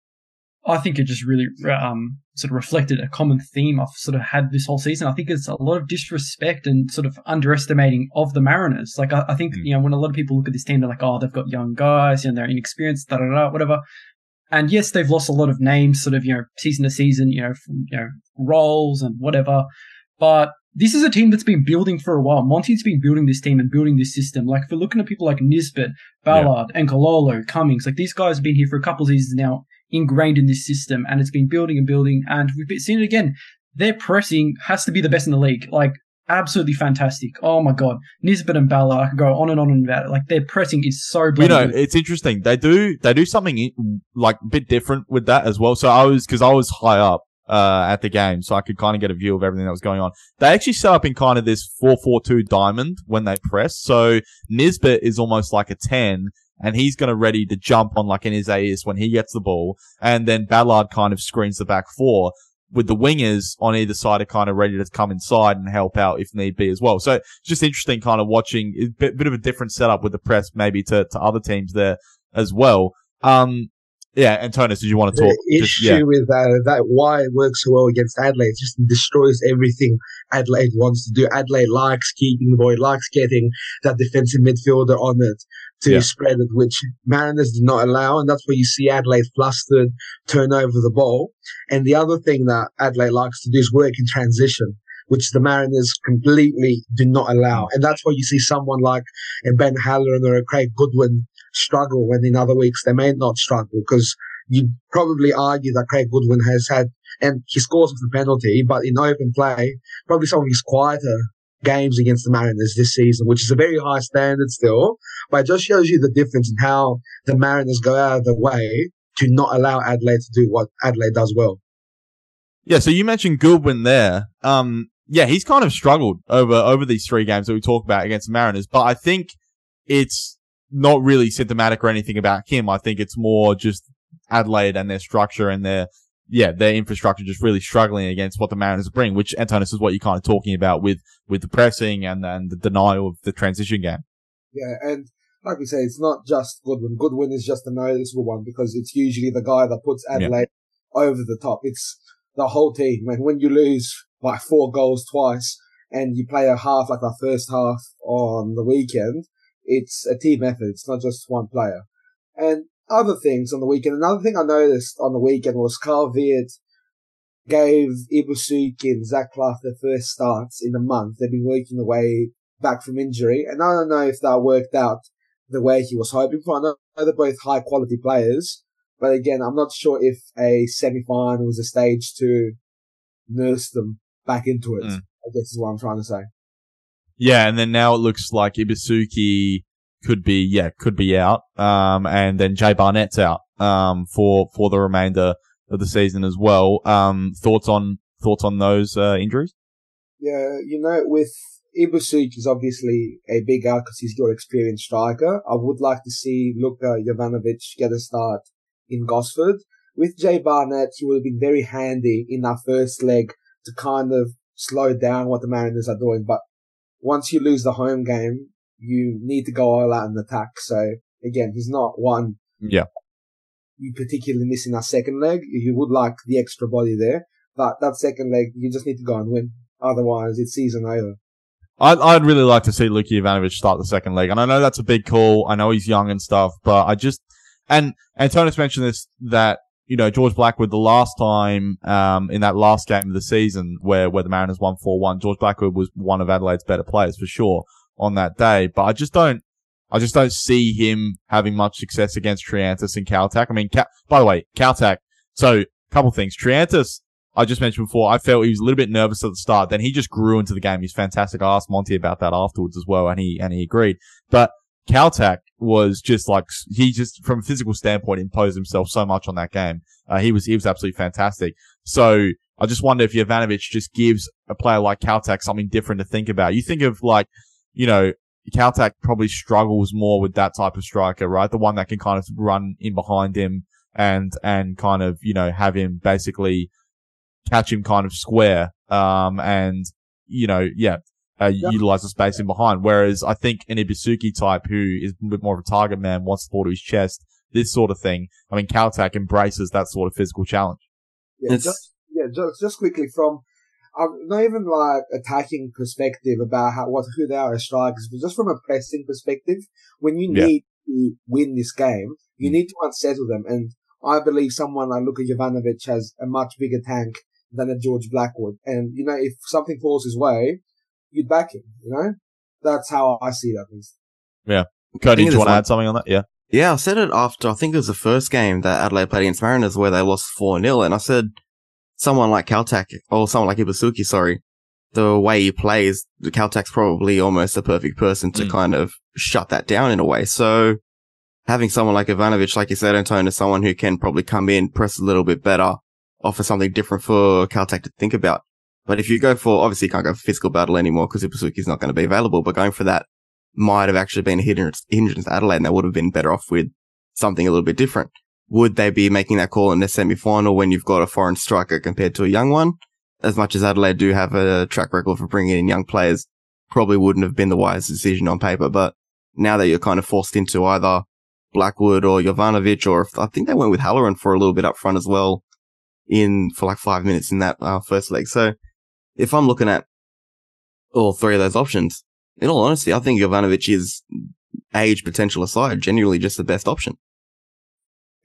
I think it just really um, sort of reflected a common theme I've sort of had this whole season. I think it's a lot of disrespect and sort of underestimating of the Mariners. Like I, I think Mm. you know when a lot of people look at this team, they're like, oh, they've got young guys and they're inexperienced, da da da, whatever. And yes, they've lost a lot of names, sort of you know, season to season, you know, from, you know, roles and whatever. But this is a team that's been building for a while. Monty's been building this team and building this system. Like if you're looking at people like Nisbet, Balard, and Nkololo, Cummings, like these guys have been here for a couple of seasons now ingrained in this system and it's been building and building and we've seen it again. Their pressing has to be the best in the league. Like absolutely fantastic. Oh my god. Nisbet and Balard, I could go on and on and about it. Like their pressing is so brilliant. you know, good. it's interesting. They do they do something like a bit different with that as well. So I was because I was high up uh, at the game, so I could kind of get a view of everything that was going on. They actually set up in kind of this four four two diamond when they press. So Nisbet is almost like a ten. And he's going to ready to jump on like an Isaias when he gets the ball. And then Balard kind of screens the back four with the wingers on either side are kind of ready to come inside and help out if need be as well. So it's just interesting kind of watching a bit, bit of a different setup with the press maybe to, to other teams there as well. Um, yeah, Antonis, did you want to talk? The Just- issue with that, that why it works so well against Adelaide, it just destroys everything Adelaide wants to do. Adelaide likes keeping the ball, likes getting that defensive midfielder on it to Yeah. spread it, which Mariners did not allow, and that's where you see Adelaide flustered, turn over the ball. And the other thing that Adelaide likes to do is work in transition. which the Mariners completely do not allow. And that's why you see someone like a Ben Halloran or a Craig Goodwin struggle when in other weeks they may not struggle because you probably argue that Craig Goodwin has had, and he scores with a penalty, but in open play, probably some of his quieter games against the Mariners this season, which is a very high standard still, but it just shows you the difference in how the Mariners go out of the way to not allow Adelaide to do what Adelaide does well. Yeah, so you mentioned Goodwin there. Um, yeah, he's kind of struggled over over these three games that we talk about against the Mariners, but I think it's not really symptomatic or anything about him. I think it's more just Adelaide and their structure and their yeah, their infrastructure just really struggling against what the Mariners bring, which Antonis is what you're kind of talking about with with the pressing and and the denial of the transition game. Yeah, and like we say, it's not just Goodwin. Goodwin is just a noticeable one because it's usually the guy that puts Adelaide yeah. over the top. It's the whole team. And when you lose by four goals twice and you play a half like the first half on the weekend, it's a team effort. It's not just one player. And other things on the weekend, another thing I noticed on the weekend was Carl Veart gave Ibusuki and Zac Clough their first starts in a month. They've been working their way back from injury. And I don't know if that worked out the way he was hoping for. I know they're both high quality players, but again, I'm not sure if a semi final was a stage to nurse them back into it. Mm. I guess is what I'm trying to say. Yeah, and then now it looks like Ibusuki could be yeah could be out, um, and then Jay Barnett's out um, for for the remainder of the season as well. Um, thoughts on thoughts on those uh, injuries? Yeah, you know, with Ibusuki is obviously a big out because he's your experienced striker. I would like to see Luka Jovanovic get a start in Gosford. With Jay Barnett, he would have been very handy in that first leg to kind of slow down what the Mariners are doing. But once you lose the home game, you need to go all out and attack. So again, he's not one. Yeah. You particularly missing that second leg. You would like the extra body there, but that second leg, you just need to go and win. Otherwise, it's season over. I'd, I'd really like to see Luka Jovanovic start the second leg. And I know that's a big call. I know he's young and stuff, but I just, and Antonis mentioned this, that, you know, George Blackwood, the last time, um, in that last game of the season where, where the Mariners won 4-1, George Blackwood was one of Adelaide's better players for sure on that day. But I just don't, I just don't see him having much success against Triantis and Kaltak. I mean, by the way, Kaltak. So, couple things. Triantis, I just mentioned before, I felt he was a little bit nervous at the start. Then he just grew into the game. He's fantastic. I asked Monty about that afterwards as well, and he and he agreed. But Kaltak was just like he just from a physical standpoint imposed himself so much on that game. Uh, he was he was absolutely fantastic. So I just wonder if Jovanovic just gives a player like Kaltak something different to think about. You think of like you know, Kaltak probably struggles more with that type of striker, right? The one that can kind of run in behind him and, and kind of, you know, have him basically catch him kind of square, um, and, you know, yeah, uh, yep. utilize the space in behind. Whereas I think an Ibusuki type who is a bit more of a target man, wants the ball to his chest, this sort of thing. I mean, Kaltak embraces that sort of physical challenge. Yeah, just, yeah, just, just quickly from I'm not even like attacking perspective about how what who they are as strikers, but just from a pressing perspective, when you need yeah. to win this game, you mm. need to unsettle them. And I believe someone like Luka Jovanovic has a much bigger tank than a George Blackwood. And you know, if something falls his way, you'd back him. You know, that's how I see that. least. Yeah, Cody, do you want to add something on that? Yeah. Yeah, I said it after I think it was the first game that Adelaide played against Mariners where they lost four 0 and I said someone like Kaltak or someone like Ibusuki, sorry, the way he plays, Kaltak's probably almost the perfect person to mm. kind of shut that down in a way. So having someone like Jovanovic, like you said, Antonis, someone who can probably come in, press a little bit better, offer something different for Kaltak to think about. But if you go for, obviously you can't go for physical battle anymore because Ibusuki's not going to be available, but going for that might have actually been a hindrance, hindrance to Adelaide and they would have been better off with something a little bit different would they be making that call in the semi-final when you've got a foreign striker compared to a young one? As much as Adelaide do have a track record for bringing in young players, probably wouldn't have been the wisest decision on paper. But now that you're kind of forced into either Blackwood or Jovanovic, or I think they went with Halloran for a little bit up front as well in for like five minutes in that uh, first leg. So if I'm looking at all three of those options, in all honesty, I think Jovanovic is age potential aside, genuinely just the best option.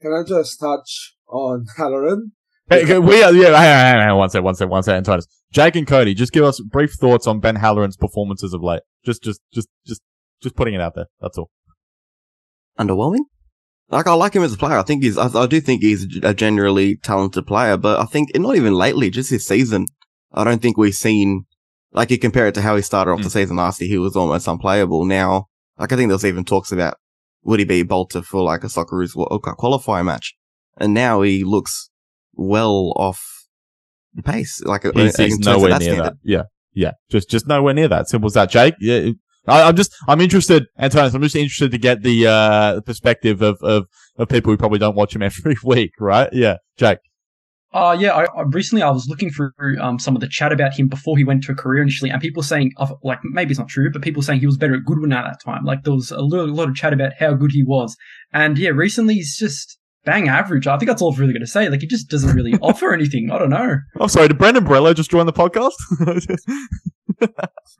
Can I just touch on Halloran? Hey, we are, yeah, hang on, hang on, hang on, one second, one second, one second, Titus. Jake and Cody, just give us brief thoughts on Ben Halloran's performances of late. Just, just, just, just, just putting it out there. That's all. underwhelming. Like I like him as a player. I think he's. I, I do think he's a generally talented player, but I think not even lately, just his season. I don't think we've seen like you compare it to how he started off the Mm. season last year. He was almost unplayable. Now, like I think there's even talks about would he be bolted for like a Socceroos World Cup qualifier match, and now he looks well off the pace. Like He's, he's nowhere that near standard. that. Yeah, yeah, just, just nowhere near that. Simple as that. Jake, yeah. I, I'm just, I'm interested, Antonis, I'm just interested to get the, uh, perspective of, of, of people who probably don't watch him every week, right? Yeah. Jake. Uh, yeah, I, I recently I was looking through um, some of the chat about him before he went to a career initially, and people saying, like, maybe it's not true, but people saying he was better at Goodwin at that time. Like, there was a lot, a lot of chat about how good he was. And yeah, recently he's just bang average. I think that's all I'm really going to say. Like, he just doesn't really offer anything. I don't know. I'm sorry, did Brendan Brello just join the podcast?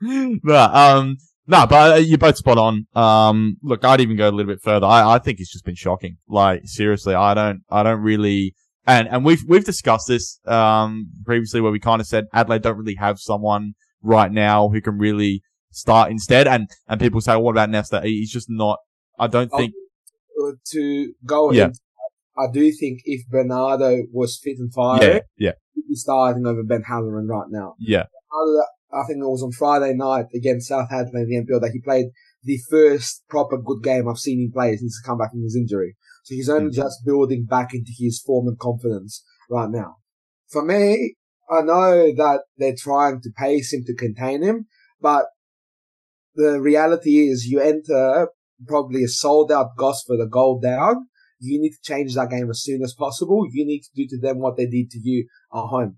no, um, no, but uh, you're both spot on. Um, look, I'd even go a little bit further. I, I think it's just been shocking. Like, seriously, I don't, I don't really, and, and we've, we've discussed this, um, previously where we kind of said Adelaide don't really have someone right now who can really start instead. And, and people say, well, what about Nesta? He's just not, I don't Oh, think, Uh, to go Yeah. I do think if Bernardo was fit and fired, yeah, yeah, he'd be starting over Ben Halloran right now. yeah. Than- I think it was on Friday night against Southampton in the NPL that he played the first proper good game I've seen him play since he come back from his injury. So he's only Mm. just building back into his form and confidence right now. For me, I know that they're trying to pace him to contain him, but the reality is you enter probably a sold out Gosford, a goal down. You need to change that game as soon as possible. You need to do to them what they did to you at home.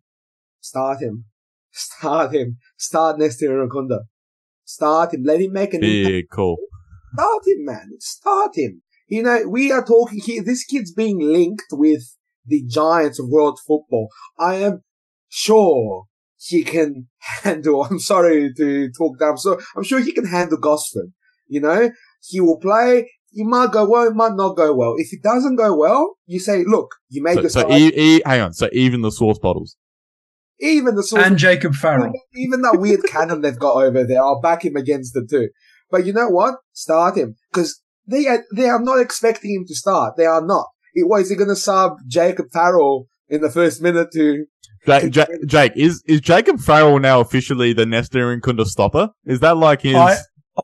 Start him. Start him. Start Nestory Irankunda. Start him. Let him make an impact. Big call. Start him, man. Start him. You know, we are talking here. This kid's being linked with the giants of world football. I am sure he can handle. I'm sorry to talk down. So I'm sure he can handle Gosford. You know, he will play. He might go well. It might not go well. If it doesn't go well, you say, look, you made So, the so e- e- hang on. So even the sauce bottles. Even the source And Jacob Farrell. even, even that weird cannon they've got over there, I'll back him against the two. But you know what? Start him because they are, they are not expecting him to start. They are not. It was he going to sub Jacob Farrell in the first minute to Jake, Jake, Jake, is is Jacob Farrell now officially the Nestory Irankunda stopper? Is that like his? I-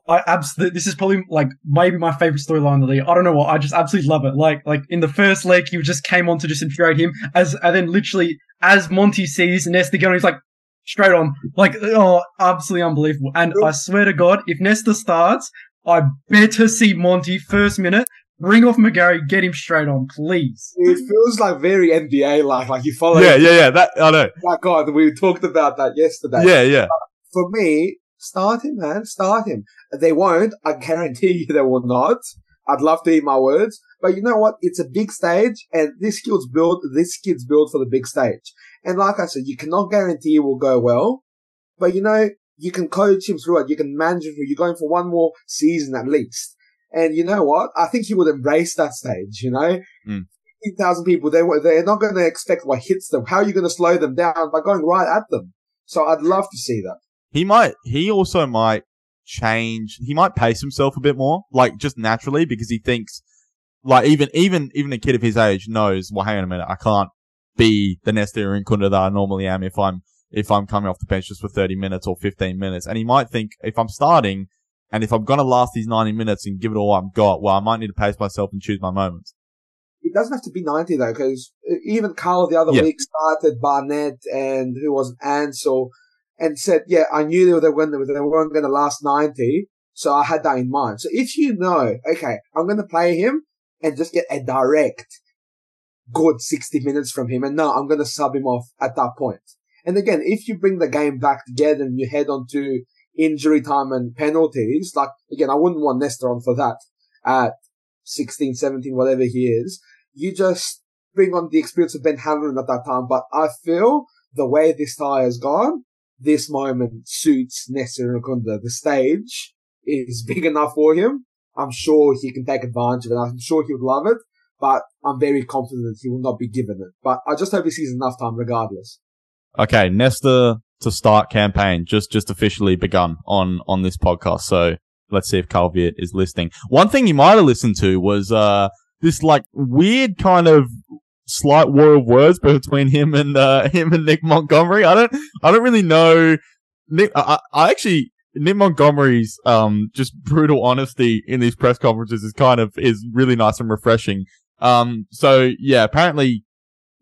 I absolutely. This is probably like maybe my favorite storyline in the league. I don't know what. I just absolutely love it. Like like in the first leg, you just came on to just infuriate him. As and then literally as Monty sees Nesta get on, he's like straight on. Like oh, absolutely unbelievable. And I swear to God, if Nesta starts, I better see Monty first minute. Bring off McGarry, get him straight on, please. it feels like very NBA like like you follow yeah, yeah, yeah. That I know. my God we talked about that yesterday Yeah, yeah. for me start him man. Start him. They won't. I guarantee you they will not. I'd love to eat my words. But you know what? It's a big stage and this kid's built this kid's built for the big stage. And like I said you cannot guarantee it will go well. But you know you can coach him through it you can manage him through. You're going for one more season at least. And you know what? I think he would embrace that stage you know? Mm. 15,000 people, they, were- they're not going to expect what hits them. How are you going to slow them down? By going right at them? So I'd love to see that. He might. He also might change. He might pace himself a bit more, like just naturally, because he thinks, like even even even a kid of his age knows. Well, hang on a minute. I can't be the Nestory Irankunda that I normally am if I'm if I'm coming off the bench just for 30 minutes or 15 minutes. And he might think if I'm starting and if I'm gonna last these 90 minutes and give it all I've got, well, I might need to pace myself and choose my moments. It doesn't have to be 90 though, because uh, even Carl the other Yeah. week started Barnett and who was Ansell and said, yeah, I knew they were, they weren't, they weren't going to last 90. So I had that in mind. So if you know, okay, I'm going to play him and just get a direct good 60 minutes from him. And no, I'm going to sub him off at that point. And again, if you bring the game back together and you head on to injury time and penalties, like again, I wouldn't want Nestor on for that at 16, 17, whatever he is. You just bring on the experience of Ben Halloran at that time. But I feel the way this tie has gone, this moment suits Nestory Irankunda. The stage is big enough for him. I'm sure he can take advantage of it. I'm sure he would love it. but I'm very confident he will not be given it. But I just hope he sees enough time regardless. Okay, Nesta to start campaign just just officially begun on on this podcast. So let's see if Carl Veart is listening. One thing you might have listened to was uh this like weird kind of slight war of words between him and uh him and Nick Montgomery. I don't I don't really know Nick I, I actually Nick Montgomery's um just brutal honesty in these press conferences is kind of is really nice and refreshing. Um so yeah, apparently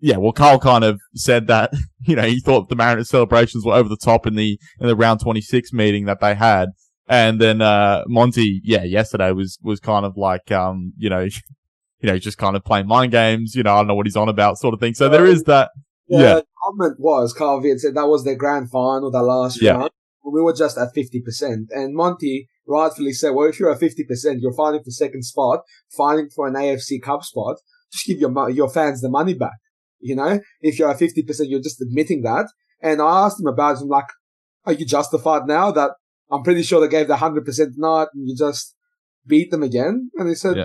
yeah, well, Carl kind of said that, you know, he thought the Mariners celebrations were over the top in the, in the round 26 meeting that they had. And then, uh, Monty, yeah, yesterday was, was kind of like, um, you know, you know, just kind of playing mind games, you know, I don't know what he's on about sort of thing. So there um, is that. The Yeah. comment was Carl Veart said that was their grand final, the last Yeah. round. We were just at 50%. And Monty rightfully said, well, if you're at 50%, you're fighting for second spot, fighting for an AFC Cup spot, just give your, your fans the money back. You know, if you're at 50%, you're just admitting that. And I asked him about it. I'm like, are you justified now that I'm pretty sure they gave the 100% night and you just beat them again? And he said, Yeah.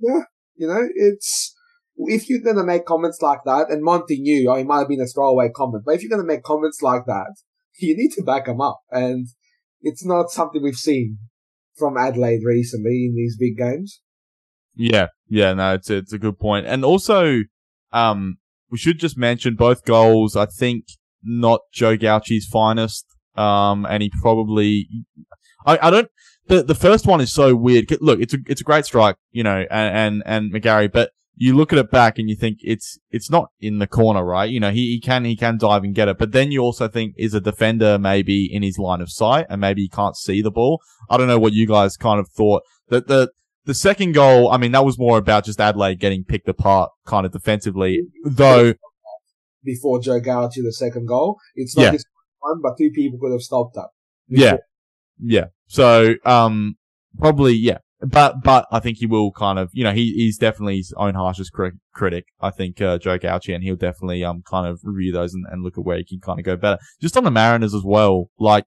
yeah, you know, it's, if you're to make comments like that, and Monty knew, or it might have been a throwaway comment, but if you're to make comments like that, you need to back them up. And it's not something we've seen from Adelaide recently in these big games. Yeah. Yeah. No, it's, it's a good point. And also, um, we should just mention both goals. I think not Joe Gauci's finest. Um, and he probably, I, I don't, the, the first one is so weird. Look, it's a, it's a great strike, you know, and, and, and McGarry, but you look at it back and you think it's, it's not in the corner, right? You know, he, he can, he can dive and get it, but then you also think is a defender maybe in his line of sight and maybe he can't see the ball. I don't know what you guys kind of thought that the, the second goal, I mean, that was more about just Adelaide getting picked apart kind of defensively, though, Before Joe Gauci, the second goal. It's not Yeah. his one, but two people could have stopped that. yeah, yeah. So, um, probably, yeah. But, but I think he will kind of, you know, he, he's definitely his own harshest cri- critic. I think, uh, Joe Gauci, and he'll definitely, um, kind of review those and, and look at where he can kind of go better. Just on the Mariners as well, like,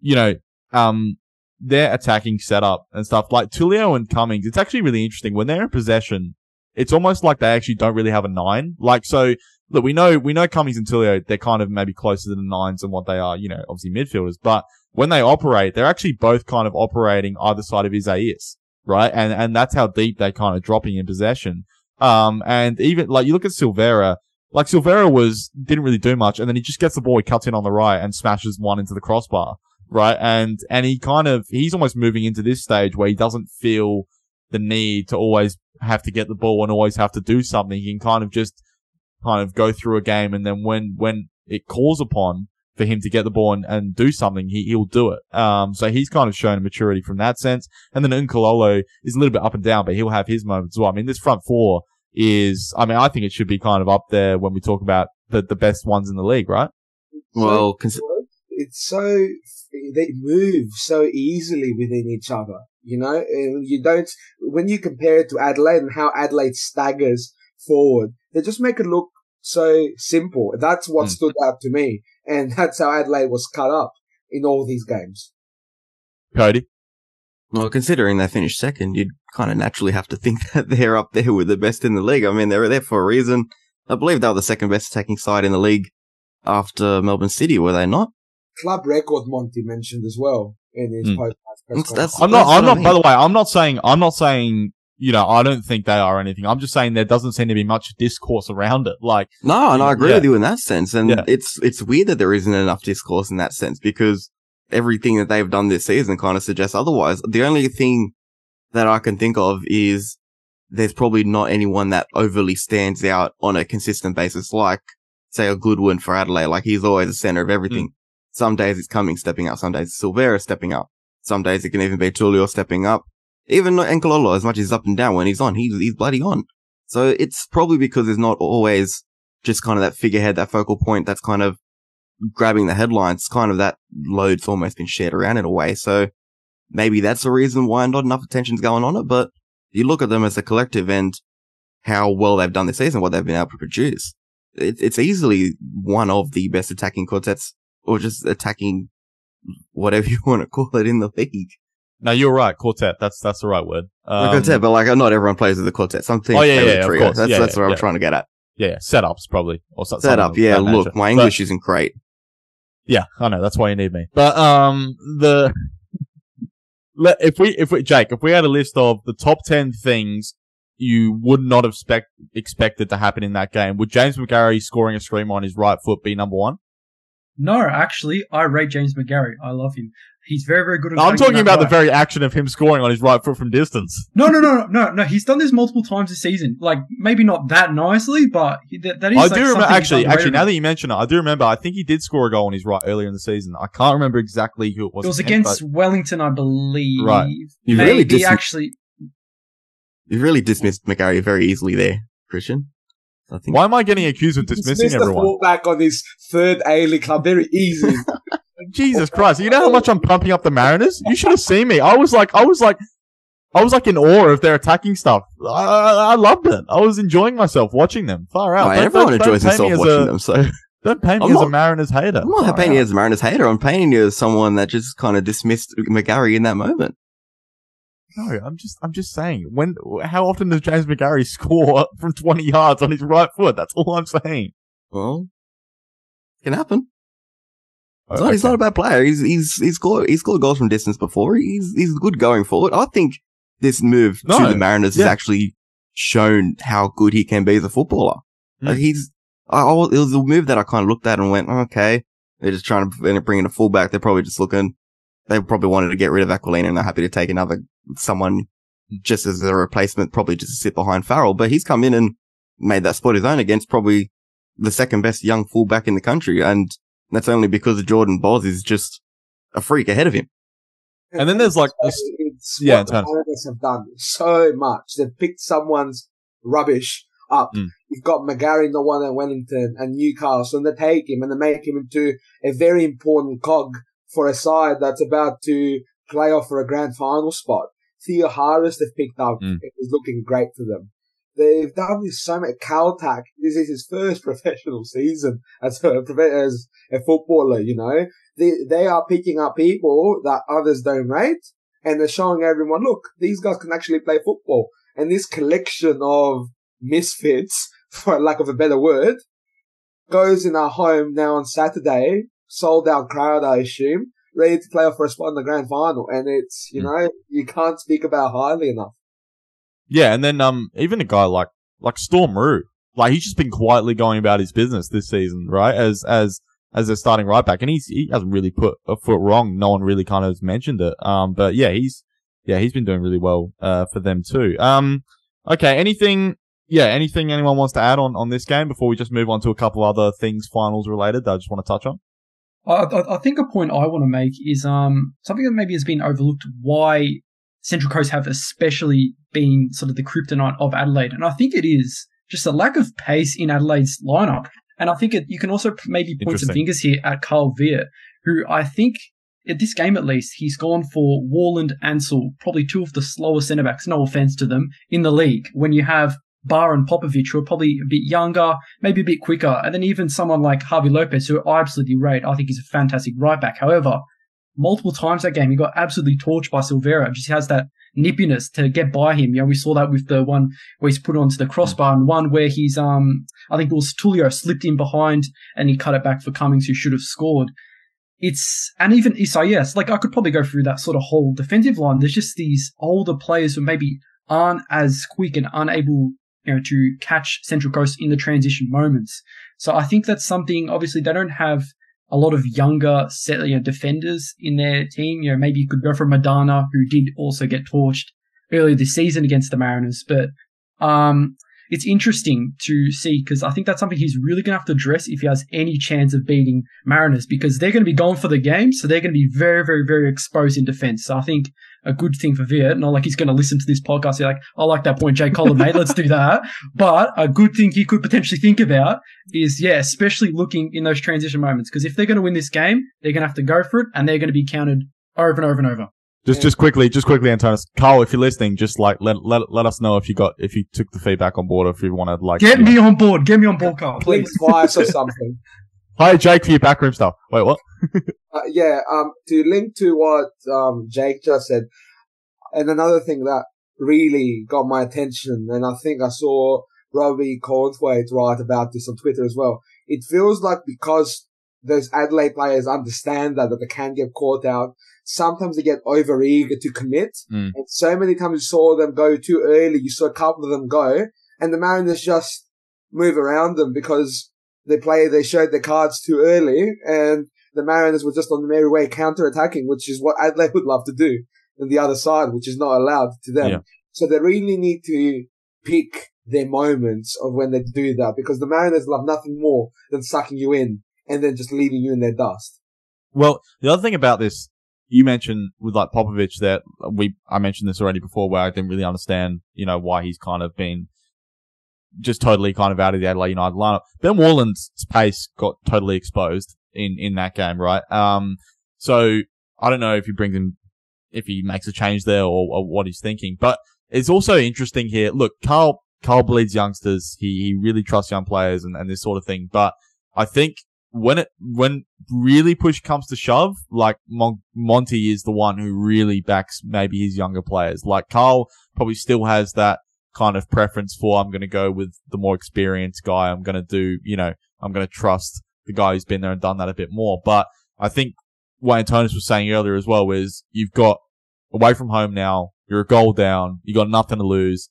you know, um, their attacking setup and stuff, like Tulio and Cummings, it's actually really interesting. When they're in possession, it's almost like they actually don't really have a nine. Like, so, look, we know, we know Cummings and Tulio, they're kind of maybe closer to the nines than what they are, you know, obviously midfielders, but when they operate, they're actually both kind of operating either side of his Isaias, right? And, and that's how deep they kind of dropping in possession. Um, and even, like, you look at Silvera, like Silvera was, didn't really do much, and then he just gets the ball, he cuts in on the right and smashes one into the crossbar, right? And, and he kind of, he's almost moving into this stage where he doesn't feel the need to always have to get the ball and always have to do something. He can kind of just kind of go through a game and then when, when it calls upon for him to get the ball and, and do something, he, he'll do it. Um, so he's kind of shown maturity from that sense. And then Nkololo is a little bit up and down, but he'll have his moments as well. I mean, this front four is, I mean, I think it should be kind of up there when we talk about the, the best ones in the league, right? Well, cons- it's so they move so easily within each other. You know, and you don't when you compare it to Adelaide and how Adelaide staggers forward, they just make it look so simple. That's what Mm. stood out to me, and that's how Adelaide was cut up in all these games. Cody? well, considering they finished second, you'd kind of naturally have to think that they're up there with the best in the league. I mean, they were there for a reason. I believe they were the second best attacking side in the league after Melbourne City, were they not? Club record Monty mentioned as well in his Mm. post press That's- I'm not, That's I'm what I not, by the way, I'm not saying, I'm not saying, you know, I don't think they are anything. I'm just saying there doesn't seem to be much discourse around it. Like, No, and I agree Yeah. with you in that sense. And Yeah. it's it's weird that there isn't enough discourse in that sense because everything that they've done this season kind of suggests otherwise. The only thing that I can think of is there's probably not anyone that overly stands out on a consistent basis, like say a Goodwin for Adelaide. Like he's always the center of everything. Mm. Some days it's Cummings stepping up. Some days it's Silvera stepping up. Some days it can even be Tulio stepping up. Even Nkololo, as much as up and down when he's on, he's he's bloody on. So it's probably because there's not always just kind of that figurehead, that focal point that's kind of grabbing the headlines. Kind of that load's almost been shared around in a way. So maybe that's the reason why not enough attention's going on it. But you look at them as a collective and how well they've done this season, what they've been able to produce. It, it's easily one of the best attacking quartets or just attacking whatever you want to call it in the league. No, you're right. Quartet. That's that's the right word. Um, like I said, but like not everyone plays with the quartet. Some teams Oh, yeah, play yeah, with of trio. course. That's Yeah, that's yeah, what. I'm trying to get at. yeah, yeah, setups probably or so- something. Setup, yeah. Look, nature. my But- English isn't great. Yeah, I know. That's why you need me. But um, the let, if we if we Jake, if we had a list of the top ten things you would not have expect, expected to happen in that game, would James McGarry scoring a screamer on his right foot be number one? No, actually, I rate James McGarry. I love him. He's very, very good at. No, I'm talking that about the very action of him scoring on his right foot from distance. No, no, no, no, no, no. He's done this multiple times this season. Like maybe not that nicely, but he, that, that is. I like, do remember actually. Actually, now that you mention it, I do remember. I think he did score a goal on his right earlier in the season. I can't remember exactly who it was. it was against, against Wellington, I believe. Right. You Maybe really dis- actually. You really dismissed McGarry very easily there, Christian. I think Why am I getting accused of dismissing Dismiss the everyone? fullback on his third A League club very easy. Jesus Christ! You know how much I'm pumping up the Mariners? You should have seen me. I was like, I was like, I was like in awe of their attacking stuff. I, I, I loved it. I was enjoying myself watching them. Far out. Right, Don't- everyone don't- don't enjoys paint me himself watching a- them. So Don't paint me I'm as a Mariners hater. I'm not Far painting you as a Mariners hater. I'm painting you as someone that just kind of dismissed McGarry in that moment. No, I'm just, I'm just saying. When, how often does James McGarry score from 20 yards on his right foot? That's all I'm saying. Well, it can happen. He's, Oh, not, he's not a bad player. He's he's he's scored he's scored goals from distance before. He's he's good going forward. I think this move No. to the Mariners Yeah. has actually shown how good he can be as a footballer. Mm. Like he's I, I, it was a move that I kind of looked at and went, okay, they're just trying to bring in a fullback. They're probably just looking. They probably wanted to get rid of Aquilina and they're happy to take another someone just as a replacement, probably just to sit behind Farrell. But he's come in and made that spot his own against probably the second best young fullback in the country, and that's only because Jordan Bos is just a freak ahead of him. And then there's like this- it's Yeah, what the Antonio. Have done so much. They've picked someone's rubbish up. Mm. You've got McGarry, the one at Wellington and Newcastle, and they take him and they make him into a very important cog for a side that's about to play off for a grand final spot. Theo Harris they've picked up Mm. is looking great for them. They've done this so much. Kaltak, this is his first professional season as a, as a footballer, you know they, they are picking up people that others don't rate and they're showing everyone, look, these guys can actually play football. And this collection of misfits, for lack of a better word, goes in our home now on Saturday, sold out crowd, I assume, ready to play off for a spot in the grand final. And it's, you Mm. know, you can't speak about highly enough. Yeah, and then um, even a guy like like Storm Roux, like he's just been quietly going about his business this season, right? As as as a starting right back, and he's he hasn't really put a foot wrong. No one really kind of has mentioned it. Um, but yeah, he's yeah he's been doing really well uh for them too. Um, okay, anything? Yeah, anything anyone wants to add on on this game before we just move on to a couple other things finals related that I just want to touch on? I I think a point I want to make is um something that maybe has been overlooked. Why Central Coast have especially been sort of the kryptonite of Adelaide, and I think it is just a lack of pace in Adelaide's lineup. And I think it, you can also maybe point some fingers here at Carl Veart, who I think at this game at least he's gone for Warland, Ansell, probably two of the slower centre backs. No offense to them in the league. When you have Barr and Popovich, who are probably a bit younger, maybe a bit quicker, and then even someone like Javi Lopez, who I absolutely rate. I think he's a fantastic right back. However, multiple times that game he got absolutely torched by Silvera. Just has that nippiness to get by him. You know, we saw that with the one where he's put onto the crossbar, and one where he's um, I think it was Tulio slipped in behind and he cut it back for Cummings, who should have scored. It's and even Isaias, like I could probably go through that sort of whole defensive line. There's just these older players who maybe aren't as quick and unable you know, to catch Central Coast in the transition moments. So I think that's something, obviously they don't have a lot of younger set, you know, defenders in their team. You know, maybe you could go for Madonna, who did also get torched earlier this season against the Mariners, but, um, it's interesting to see because I think that's something he's really going to have to address if he has any chance of beating Mariners because they're going to be gone for the game. So they're going to be very, very, very exposed in defense. So I think a good thing for Veart, not like he's going to listen to this podcast and be like, I like that point, Jake Holub, mate. Let's do that. But a good thing he could potentially think about is, yeah, especially looking in those transition moments. Because if they're going to win this game, they're going to have to go for it and they're going to be counted over and over and over. Just, just quickly, just quickly, Antonis. Carl, if you're listening, just like let let let us know if you got if you took the feedback on board, or if you want to like. Get me on board. Get me on board, Carl, Blink please. twice or something. Hi, Jake, for your backroom stuff. Wait, what? Uh, yeah, um, to link to what um, Jake just said, And another thing that really got my attention, and I think I saw Robbie Cornthwaite write about this on Twitter as well. It feels like because those Adelaide players understand that, that they can get caught out, sometimes they get over eager to commit. Mm. And so many times you saw them go too early, you saw a couple of them go, and the Mariners just move around them because they play, they showed their cards too early, and the Mariners were just on the merry way counter-attacking, which is what Adelaide would love to do, and the other side, which is not allowed to them. Yeah. So they really need to pick their moments of when they do that, because the Mariners love nothing more than sucking you in and then just leaving you in their dust. Well, the other thing about this, you mentioned with like Popovich that we, I mentioned this already before where I didn't really understand, you know, why he's kind of been just totally kind of out of the Adelaide United lineup. Ben Warland's pace got totally exposed in, in that game, right? Um, so I don't know if he brings him, if he makes a change there or, or what he's thinking, but it's also interesting here. Look, Carl, Carl bleeds youngsters. He, he really trusts young players and, and this sort of thing, but I think when it when really push comes to shove, like Mon- Monty is the one who really backs maybe his younger players. Like Carl probably still has that kind of preference for I'm going to go with the more experienced guy. I'm going to do, you know, I'm going to trust the guy who's been there and done that a bit more. But I think what Antonis was saying earlier as well is you've got away from home now. You're a goal down. You got nothing to lose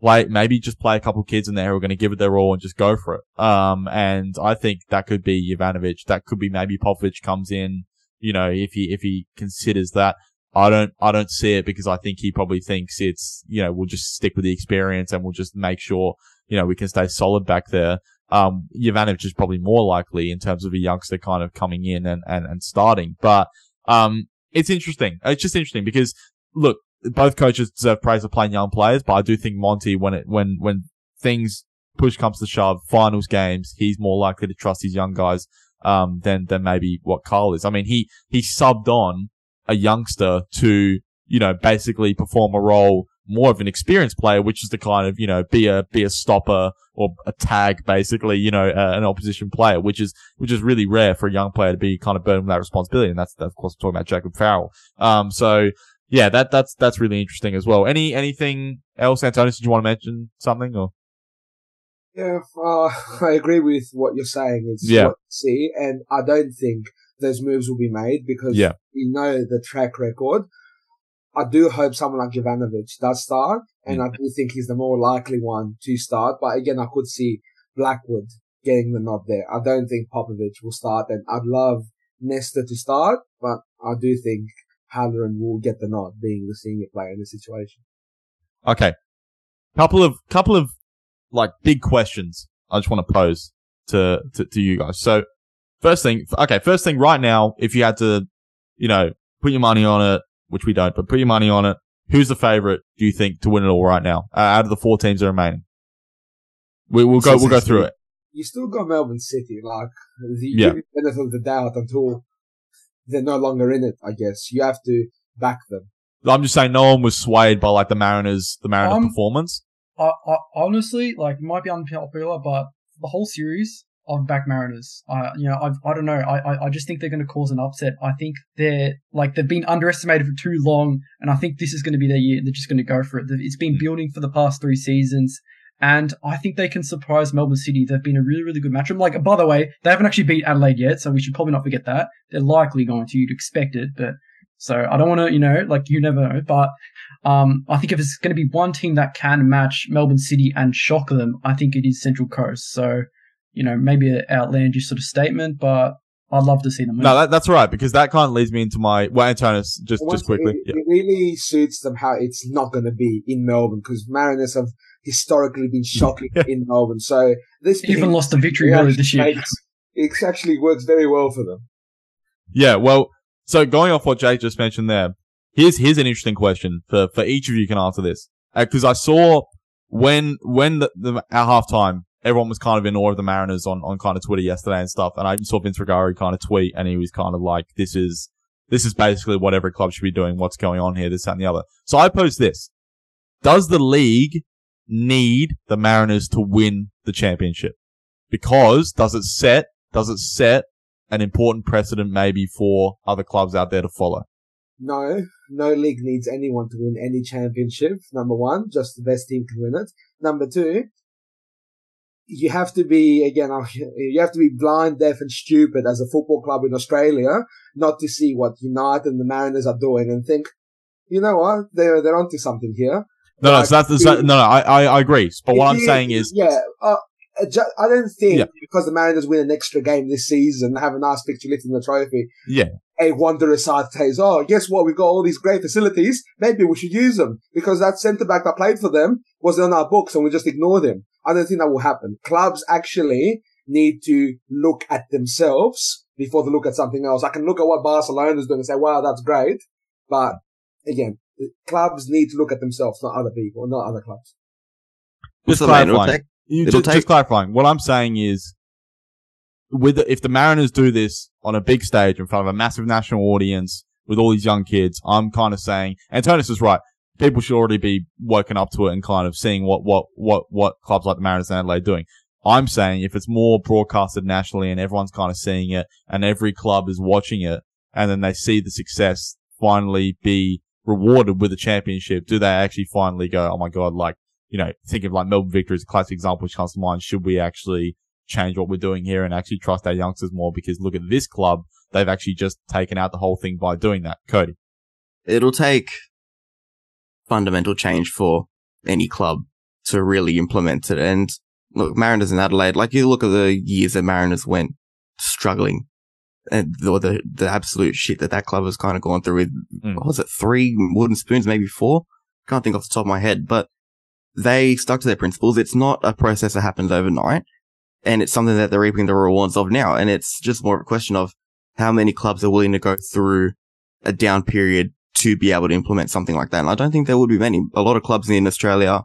play, maybe just play a couple kids in there who are going to give it their all and just go for it. Um, and I think that could be Jovanovic. That could be maybe Popovich comes in, you know, if he, if he considers that. I don't, I don't see it because I think he probably thinks it's, you know, we'll just stick with the experience and we'll just make sure, you know, we can stay solid back there. Um, Jovanovic is probably more likely in terms of a youngster kind of coming in and, and, and starting. But, um, it's interesting. It's just interesting because look, both coaches deserve praise for playing young players, but I do think Monty, when it, when, when things push comes to shove, finals games, he's more likely to trust his young guys, um, than, than maybe what Carl is. I mean, he, he subbed on a youngster to, you know, basically perform a role more of an experienced player, which is the kind of, you know, be a, be a stopper or a tag, basically, you know, uh, an opposition player, which is, which is really rare for a young player to be kind of burdened with that responsibility. And that's, of course, I'm talking about Jacob Farrell. Um, so, yeah, that that's that's really interesting as well. Any anything else, Antonis? Did you want to mention something or? Yeah, uh, I agree with what you're saying. It's Yeah. what see, and I don't think those moves will be made because Yeah. we know the track record. I do hope someone like Jovanovic does start, and I do think he's the more likely one to start. But again, I could see Blackwood getting the nod there. I don't think Popovich will start, and I'd love Nesta to start, but I do think Halloran will get the nod, being the senior player in the situation. Okay, couple of couple of like big questions I just want to pose to, to to you guys. So first thing, okay, first thing right now, if you had to, you know, put your money on it, which we don't, but put your money on it. Who's the favorite? Do you think to win it all right now uh, out of the four teams that are remaining? We, we'll go. We'll go through it. You still got Melbourne City, like the Yeah. give the benefit of the doubt until they're no longer in it. I guess you have to back them. I'm just saying, no one was swayed by like the Mariners, the Mariners Um, performance. I, I honestly like it might be unpopular, but the whole series of back Mariners, I you know I I don't know. I I, I just think they're going to cause an upset. I think they're like they've been underestimated for too long, and I think this is going to be their year. They're just going to go for it. It's been building for the past three seasons. And I think they can surprise Melbourne City. They've been a really, really good matchup. Like, by the way, they haven't actually beat Adelaide yet, so we should probably not forget that. They're likely going to. You'd expect it, but so I don't want to, you know, like you never know. But um, I think if it's going to be one team that can match Melbourne City and shock them, I think it is Central Coast. So, you know, maybe an outlandish sort of statement, but I'd love to see them win. No, that, that's right because that kind of leads me into my well, Antonis, just Once just quickly. it, Yeah. it really suits them how it's not going to be in Melbourne because Mariners have historically been shocking in Melbourne. So this Even being- lost a victory it earlier this year. makes- it actually works very well for them. Yeah, well, so going off what Jake just mentioned there, here's here's an interesting question for for each of you can answer this uh, because I saw when when the, the at halftime everyone was kind of in awe of the Mariners on on kind of Twitter yesterday and stuff, and I saw Vince Rugari kind of tweet and he was kind of like, "This is this is basically what every club should be doing. What's going on here? This that, and the other." So I pose this: Does the league need the Mariners to win the championship? Because does it set does it set an important precedent maybe for other clubs out there to follow. No, no league needs anyone to win any championship. Number one, just the best team can win it. Number two, you have to be again, you have to be blind, deaf, and stupid as a football club in Australia not to see what United and the Mariners are doing and think, you know what, they're they're onto something here. No, no, Like, so that's, no, no, I, I, I agree. But what I'm saying is, yeah, uh, uh, I don't think Yeah. because the Mariners win an extra game this season and have a nice picture lifting the trophy, yeah, a wanderer side says, "Oh, guess what? We've got all these great facilities. Maybe we should use them because that centre back that played for them was on our books, and we just ignored him." I don't think that will happen. Clubs actually need to look at themselves before they look at something else. I can look at what Barcelona is doing and say, "Wow, that's great," but again, clubs need to look at themselves, not other people, not other clubs. just So, man, it'll clarifying. take- You It'll just, just take- clarifying. What I'm saying is, with the, if the Mariners do this on a big stage in front of a massive national audience with all these young kids, I'm kind of saying, Antonis is right. People should already be woken up to it and kind of seeing what what what what clubs like the Mariners and Adelaide are doing. I'm saying if it's more broadcasted nationally and everyone's kind of seeing it and every club is watching it and then they see the success finally be rewarded with a championship, do they actually finally go, oh my god, like you know, think of like Melbourne Victory as a classic example which comes to mind. Should we actually change what we're doing here and actually trust our youngsters more? Because look at this club. They've actually just taken out the whole thing by doing that. Cody. it'll take fundamental change for any club to really implement it. And look, Mariners in Adelaide, like you look at the years that Mariners went struggling and the, the, the absolute shit that that club has kind of gone through with, Mm. what was it, three wooden spoons, maybe four? Can't think off the top of my head, but they stuck to their principles. It's not a process that happens overnight and it's something that they're reaping the rewards of now. And it's just more of a question of how many clubs are willing to go through a down period to be able to implement something like that. And I don't think there would be many. A lot of clubs in Australia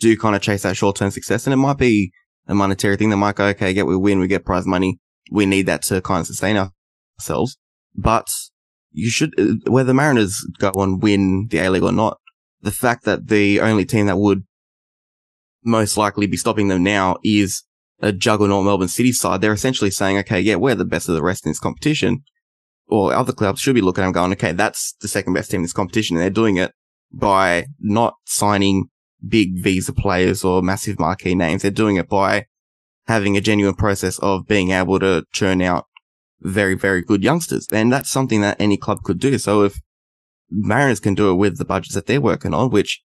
do kind of chase that short term success and it might be a monetary thing. They might go, okay, get we win, we get prize money. We need that to kind of sustain ourselves. But you should, uh, whether the Mariners go and win the A League or not, the fact that the only team that would most likely be stopping them now is a juggernaut Melbourne City side. They're essentially saying, okay, yeah, we're the best of the rest in this competition. Or other clubs should be looking at them going, okay, that's the second best team in this competition. And they're doing it by not signing big visa players or massive marquee names. They're doing it by having a genuine process of being able to churn out very, very good youngsters. And that's something that any club could do. So if Mariners can do it with the budgets that they're working on, which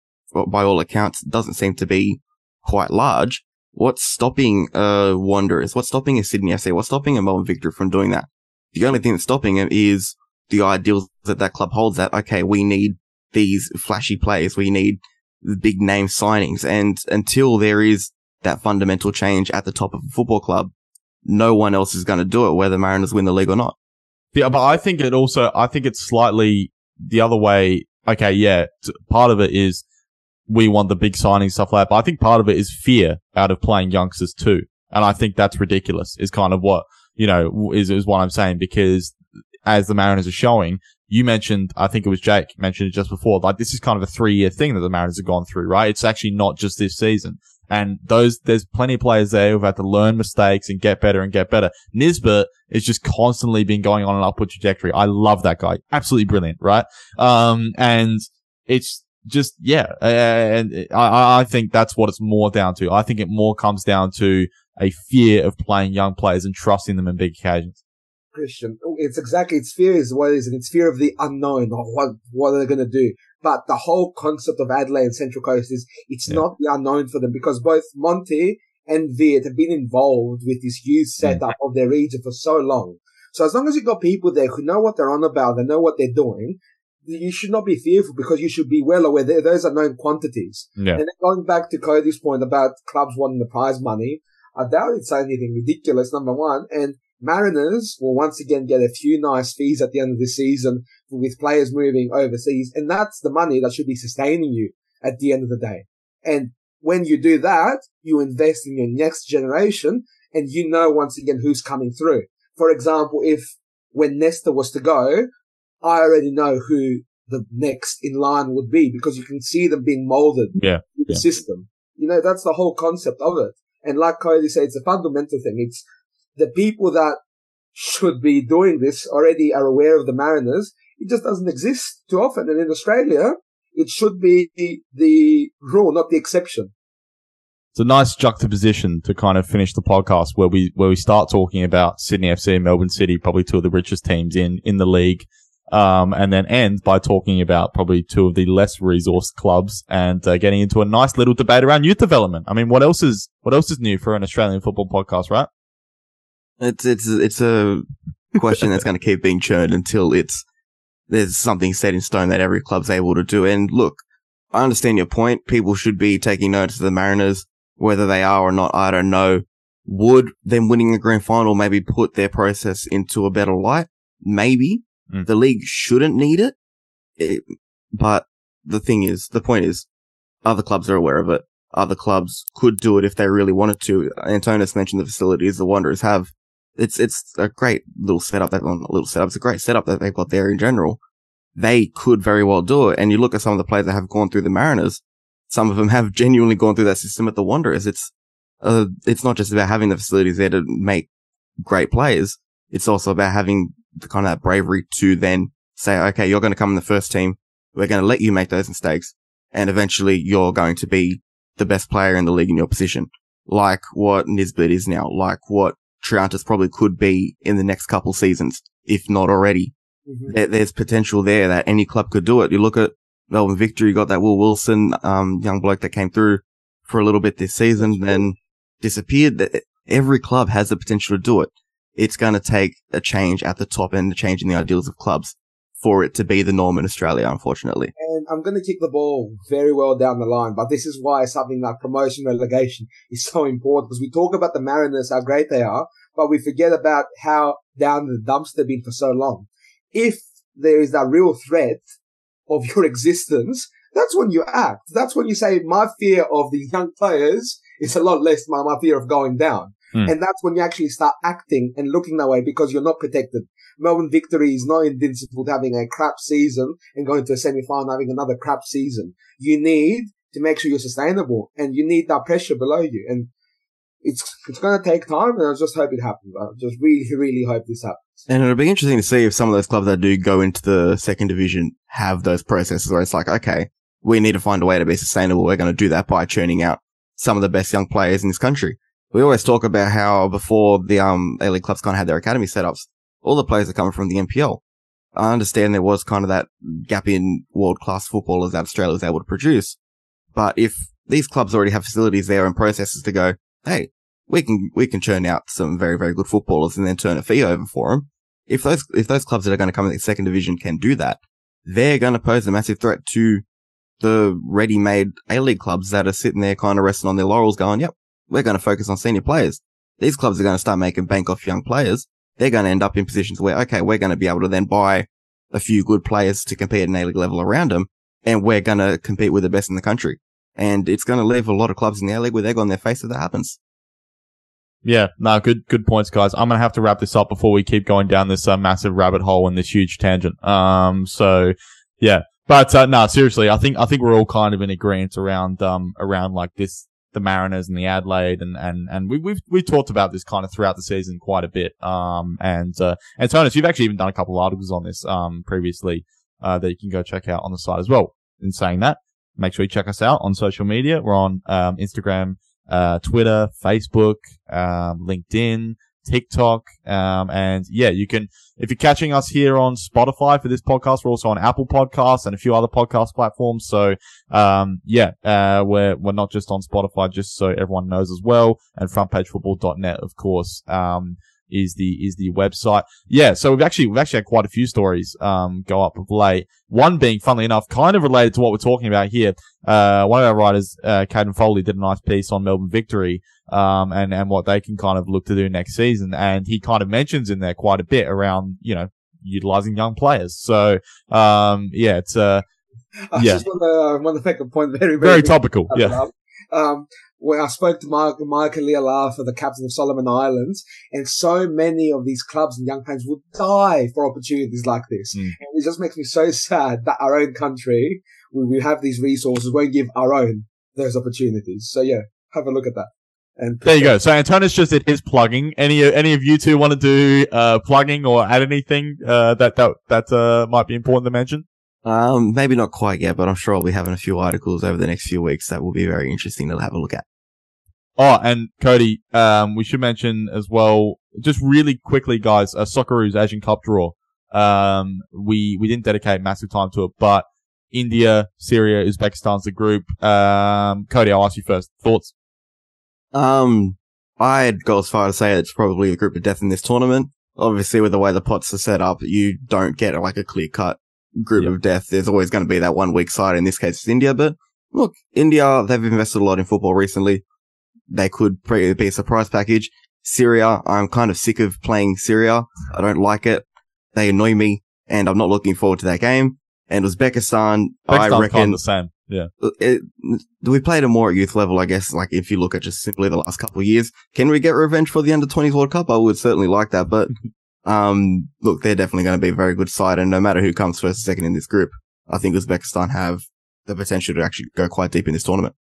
by all accounts doesn't seem to be quite large, what's stopping uh Wanderers? What's stopping a Sydney FC? What's stopping a Melbourne Victory from doing that? The only thing that's stopping them is the ideals that that club holds that, okay, we need these flashy players. We need the big name signings. And until there is that fundamental change at the top of a football club, no one else is going to do it, whether Mariners win the league or not. Yeah, but I think it also, I think it's slightly the other way. Okay, yeah, part of it is we want the big signing stuff like that, but I think part of it is fear out of playing youngsters too. And I think that's ridiculous is kind of what, you know, is, is what I'm saying because as the Mariners are showing, you mentioned, I think it was Jake mentioned it just before, like this is kind of a three year thing that the Mariners have gone through, right? It's actually not just this season. And those, there's plenty of players there who've had to learn mistakes and get better and get better. Nisbet is just constantly been going on an upward trajectory. I love that guy. Absolutely brilliant, right? Um, and it's just, yeah. And I, I think that's what it's more down to. I think it more comes down to a fear of playing young players and trusting them in big occasions. Christian. Oh, it's exactly, it's fear is what it is, and it's fear of the unknown, or what, what are they going to do? But the whole concept of Adelaide and Central Coast is it's Yeah. not the unknown for them because both Monty and Veart have been involved with this youth setup of their region for so long. So as long as you've got people there who know what they're on about, they know what they're doing, you should not be fearful because you should be well aware that those are known quantities. Yeah. And then going back to Cody's point about clubs wanting the prize money, I doubt it's anything ridiculous, number one. And Mariners will once again get a few nice fees at the end of the season with players moving overseas. And that's the money that should be sustaining you at the end of the day. And when you do that, you invest in your next generation and you know once again who's coming through. For example, if when Nesta was to go, I already know who the next in line would be because you can see them being molded Yeah, in the yeah. system. You know, that's the whole concept of it. And like Cody said, it's a fundamental thing. It's the people that should be doing this already are aware of the Mariners. It just doesn't exist too often. And in Australia, it should be the rule, not the exception. It's a nice juxtaposition to kind of finish the podcast where we where we start talking about Sydney FC and Melbourne City, probably two of the richest teams in in the league, um, and then end by talking about probably two of the less resourced clubs and uh, getting into a nice little debate around youth development. I mean, what else is what else is new for an Australian football podcast, right? It's it's it's a question that's going to keep being churned until it's there's something set in stone that every club's able to do. And look, I understand your point. People should be taking notice of the Mariners, whether they are or not. I don't know. Would them winning the grand final maybe put their process into a better light? Maybe Mm. the league shouldn't need it. it. But the thing is, the point is, other clubs are aware of it. Other clubs could do it if they really wanted to. Antonis mentioned the facilities the Wanderers have it's it's a great little setup that well, little setup. It's a great setup that they've got there in general. They could very well do it. And you look at some of the players that have gone through the Mariners. Some of them have genuinely gone through that system at the Wanderers. It's uh, it's not just about having the facilities there to make great players. It's also about having the kind of that bravery to then say, okay, you're going to come in the first team. We're going to let you make those mistakes, and eventually you're going to be the best player in the league in your position, like what Nisbet is now, like what Triantis probably could be in the next couple seasons, if not already. Mm-hmm. There, there's potential there that any club could do it. You look at Melbourne Victory, you got that Will Wilson, um, young bloke that came through for a little bit this season, then disappeared. Every club has the potential to do it. It's going to take a change at the top and a change in the ideals of clubs for it to be the norm in Australia, unfortunately. And I'm going to kick the ball very well down the line, but this is why something like promotion relegation is so important because we talk about the Mariners, how great they are, but we forget about how down the dumps they've been for so long. If there is a real threat of your existence, that's when you act. That's when you say, my fear of the young players is a lot less than my fear of going down. Hmm. And that's when you actually start acting and looking that way because you're not protected. Melbourne Victory is not invincible to having a crap season and going to a semi-final having another crap season. You need to make sure you're sustainable and you need that pressure below you. And it's, it's going to take time and I just hope it happens. I just really, really hope this happens. And it'll be interesting to see if some of those clubs that do go into the second division have those processes where it's like, okay, we need to find a way to be sustainable. We're going to do that by churning out some of the best young players in this country. We always talk about how before the um A-League clubs kind of had their academy setups, all the players are coming from the NPL. I understand there was kind of that gap in world class footballers that Australia was able to produce. But if these clubs already have facilities there and processes to go, hey, we can, we can churn out some very, very good footballers and then turn a fee over for them. If those, if those clubs that are going to come in the second division can do that, they're going to pose a massive threat to the ready-made A-League clubs that are sitting there kind of resting on their laurels going, yep, we're going to focus on senior players. These clubs are going to start making bank off young players. They're going to end up in positions where, okay, we're going to be able to then buy a few good players to compete at an A-League level around them. And we're going to compete with the best in the country. And it's going to leave a lot of clubs in the A-League with egg on their face if that happens. Yeah, no, good, good points, guys. I'm gonna have to wrap this up before we keep going down this uh, massive rabbit hole and this huge tangent. Um, so yeah, but uh, no, seriously, I think I think we're all kind of in agreement around um around like this, the Mariners and the Adelaide, and and and we, we've we've talked about this kind of throughout the season quite a bit. Um, and uh, Antonis, you've actually even done a couple of articles on this um previously uh, that you can go check out on the site as well. In saying that, make sure you check us out on social media. We're on um, Instagram uh, Twitter, Facebook, um, LinkedIn, TikTok, um, and yeah, you can, if you're catching us here on Spotify for this podcast, we're also on Apple Podcasts and a few other podcast platforms. So, um, yeah, uh, we're, we're not just on Spotify, just so everyone knows as well. And frontpagefootball.net, of course, um, is the, is the website. Yeah. So we've actually, we've actually had quite a few stories, um, go up of late. One being, funnily enough, kind of related to what we're talking about here. Uh, one of our writers, uh, Caden Foley did a nice piece on Melbourne victory, um, and, and what they can kind of look to do next season. And he kind of mentions in there quite a bit around, you know, utilizing young players. So, um, yeah, it's, uh, I Yeah. just want to, want to make a point very, very, very topical. Yeah. Um, when I spoke to Mark, Micah Lea'alafa the captain of Solomon Islands, and so many of these clubs and young players would die for opportunities like this. Mm. And it just makes me so sad that our own country, we, we have these resources, won't give our own those opportunities. So yeah, have a look at that. And There you go. So Antonis just did his plugging. Any any of you two want to do uh, plugging or add anything uh, that that that uh, might be important to mention? Um, maybe not quite yet, but I'm sure I'll be having a few articles over the next few weeks that will be very interesting to have a look at. Oh, and Cody, um, we should mention as well, just really quickly, guys, uh, Socceroos Asian Cup draw. Um, we, we didn't dedicate massive time to it, but India, Syria, Uzbekistan's the group. Um, Cody, I'll ask you first. Thoughts? Um, I'd go as far as to say it's probably the group of death in this tournament. Obviously, with the way the pots are set up, you don't get like a clear cut group Yep. of death. There's always going to be that one weak side. In this case, it's India. But look, India, they've invested a lot in football recently. They could pre- be a surprise package. Syria, I'm kind of sick of playing Syria. I don't like it. They annoy me and I'm not looking forward to that game. And Uzbekistan, I reckon the same. Yeah. it, we played it more at youth level, I guess. Like if you look at just simply the last couple of years, can we get revenge for the under 20s World Cup? I would certainly like that. But, um, look, they're definitely going to be a very good side. And no matter who comes first or second in this group, I think Uzbekistan have the potential to actually go quite deep in this tournament.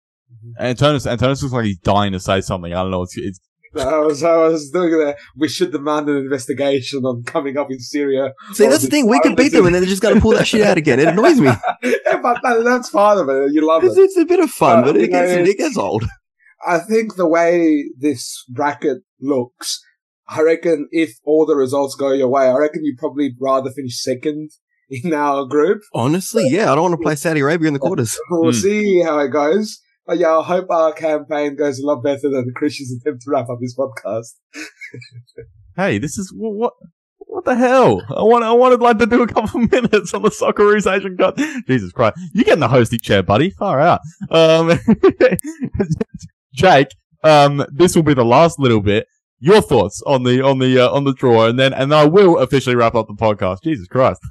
Antonis, Antonis looks like he's dying to say something. I don't know. It's, it's I was, I was doing that. We should demand an investigation on coming up in Syria. See, that's the the thing. We can beat them and then they're just got to pull that shit out again. It annoys me. yeah, but that, that's part of it. You love It's, it. it's a bit of fun, Uh, but it you know, gets, it gets old. I think the way this bracket looks, I reckon if all the results go your way, I reckon you'd probably rather finish second in our group. Honestly, yeah, I don't want to play Saudi Arabia in the quarters. We'll Hmm. see how it goes. But yeah, I hope our campaign goes a lot better than the Christian's attempt to wrap up this podcast. hey, this is wh- what. What the hell? I want, I wanted like to do a couple of minutes on the Socceroos Asian Cup. Jesus Christ. You get in the hosting chair, buddy. Far out. Um, Jake, um, this will be the last little bit. Your thoughts on the, on the, uh, on the draw and then, and I will officially wrap up the podcast. Jesus Christ.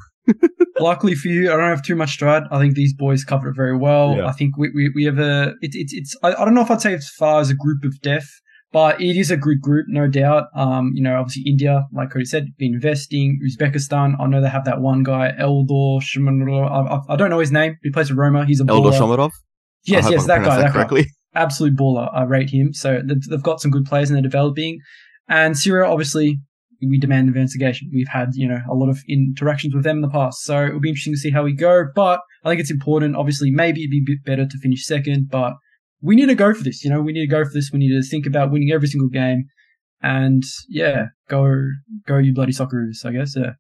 Luckily for you, I don't have too much to add. I think these boys covered it very well. Yeah. I think we, we, we have a, it, it, it's, I, I don't know if I'd say as far as a group of death, but it is a good group, no doubt. Um, you know, obviously India, like Cody said, been investing. Uzbekistan, I know they have that one guy, Eldor Shimanov. I, I, don't know his name. He plays for Roma. He's a Eldor baller. Yes, yes, that guy, that guy correctly. absolute baller. I rate him. So they've, they've got some good players and they're developing. And Syria, obviously, we demand investigation. We've had, you know, a lot of interactions with them in the past. So it'll be interesting to see how we go. But I think it's important. Obviously, maybe it'd be a bit better to finish second, but we need to go for this. You know, we need to go for this. We need to think about winning every single game. And yeah, go, go you bloody Socceroos, I guess. Yeah.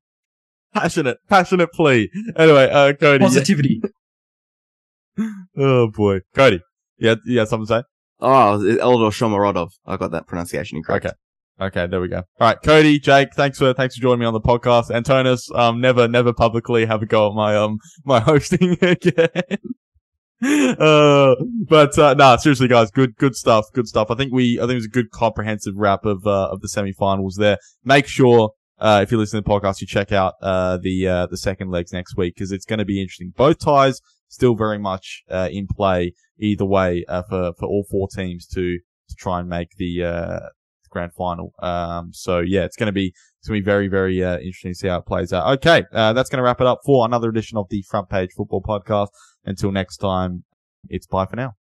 Passionate, passionate plea. Anyway, uh, Cody. yeah- Positivity. Oh boy. Cody. Yeah, yeah, something to say? Oh, Eldor Shomurodov. I got that pronunciation incorrect. Okay. Okay, there we go. All right, Cody, Jake, thanks for thanks for joining me on the podcast. Antonis, um, never never publicly have a go at my um my hosting again. uh, but uh, nah, seriously, guys, good good stuff, good stuff. I think we I think it was a good comprehensive wrap of uh, of the semifinals there. Make sure. Uh, if you're listening to the podcast, you check out, uh, the, uh, the second legs next week because it's going to be interesting. Both ties still very much, uh, in play either way, uh, for, for all four teams to, to try and make the, uh, grand final. Um, so yeah, it's going to be, it's going to be very, very, uh, interesting to see how it plays out. Okay. Uh, that's going to wrap it up for another edition of the front page football podcast. Until next time, it's bye for now.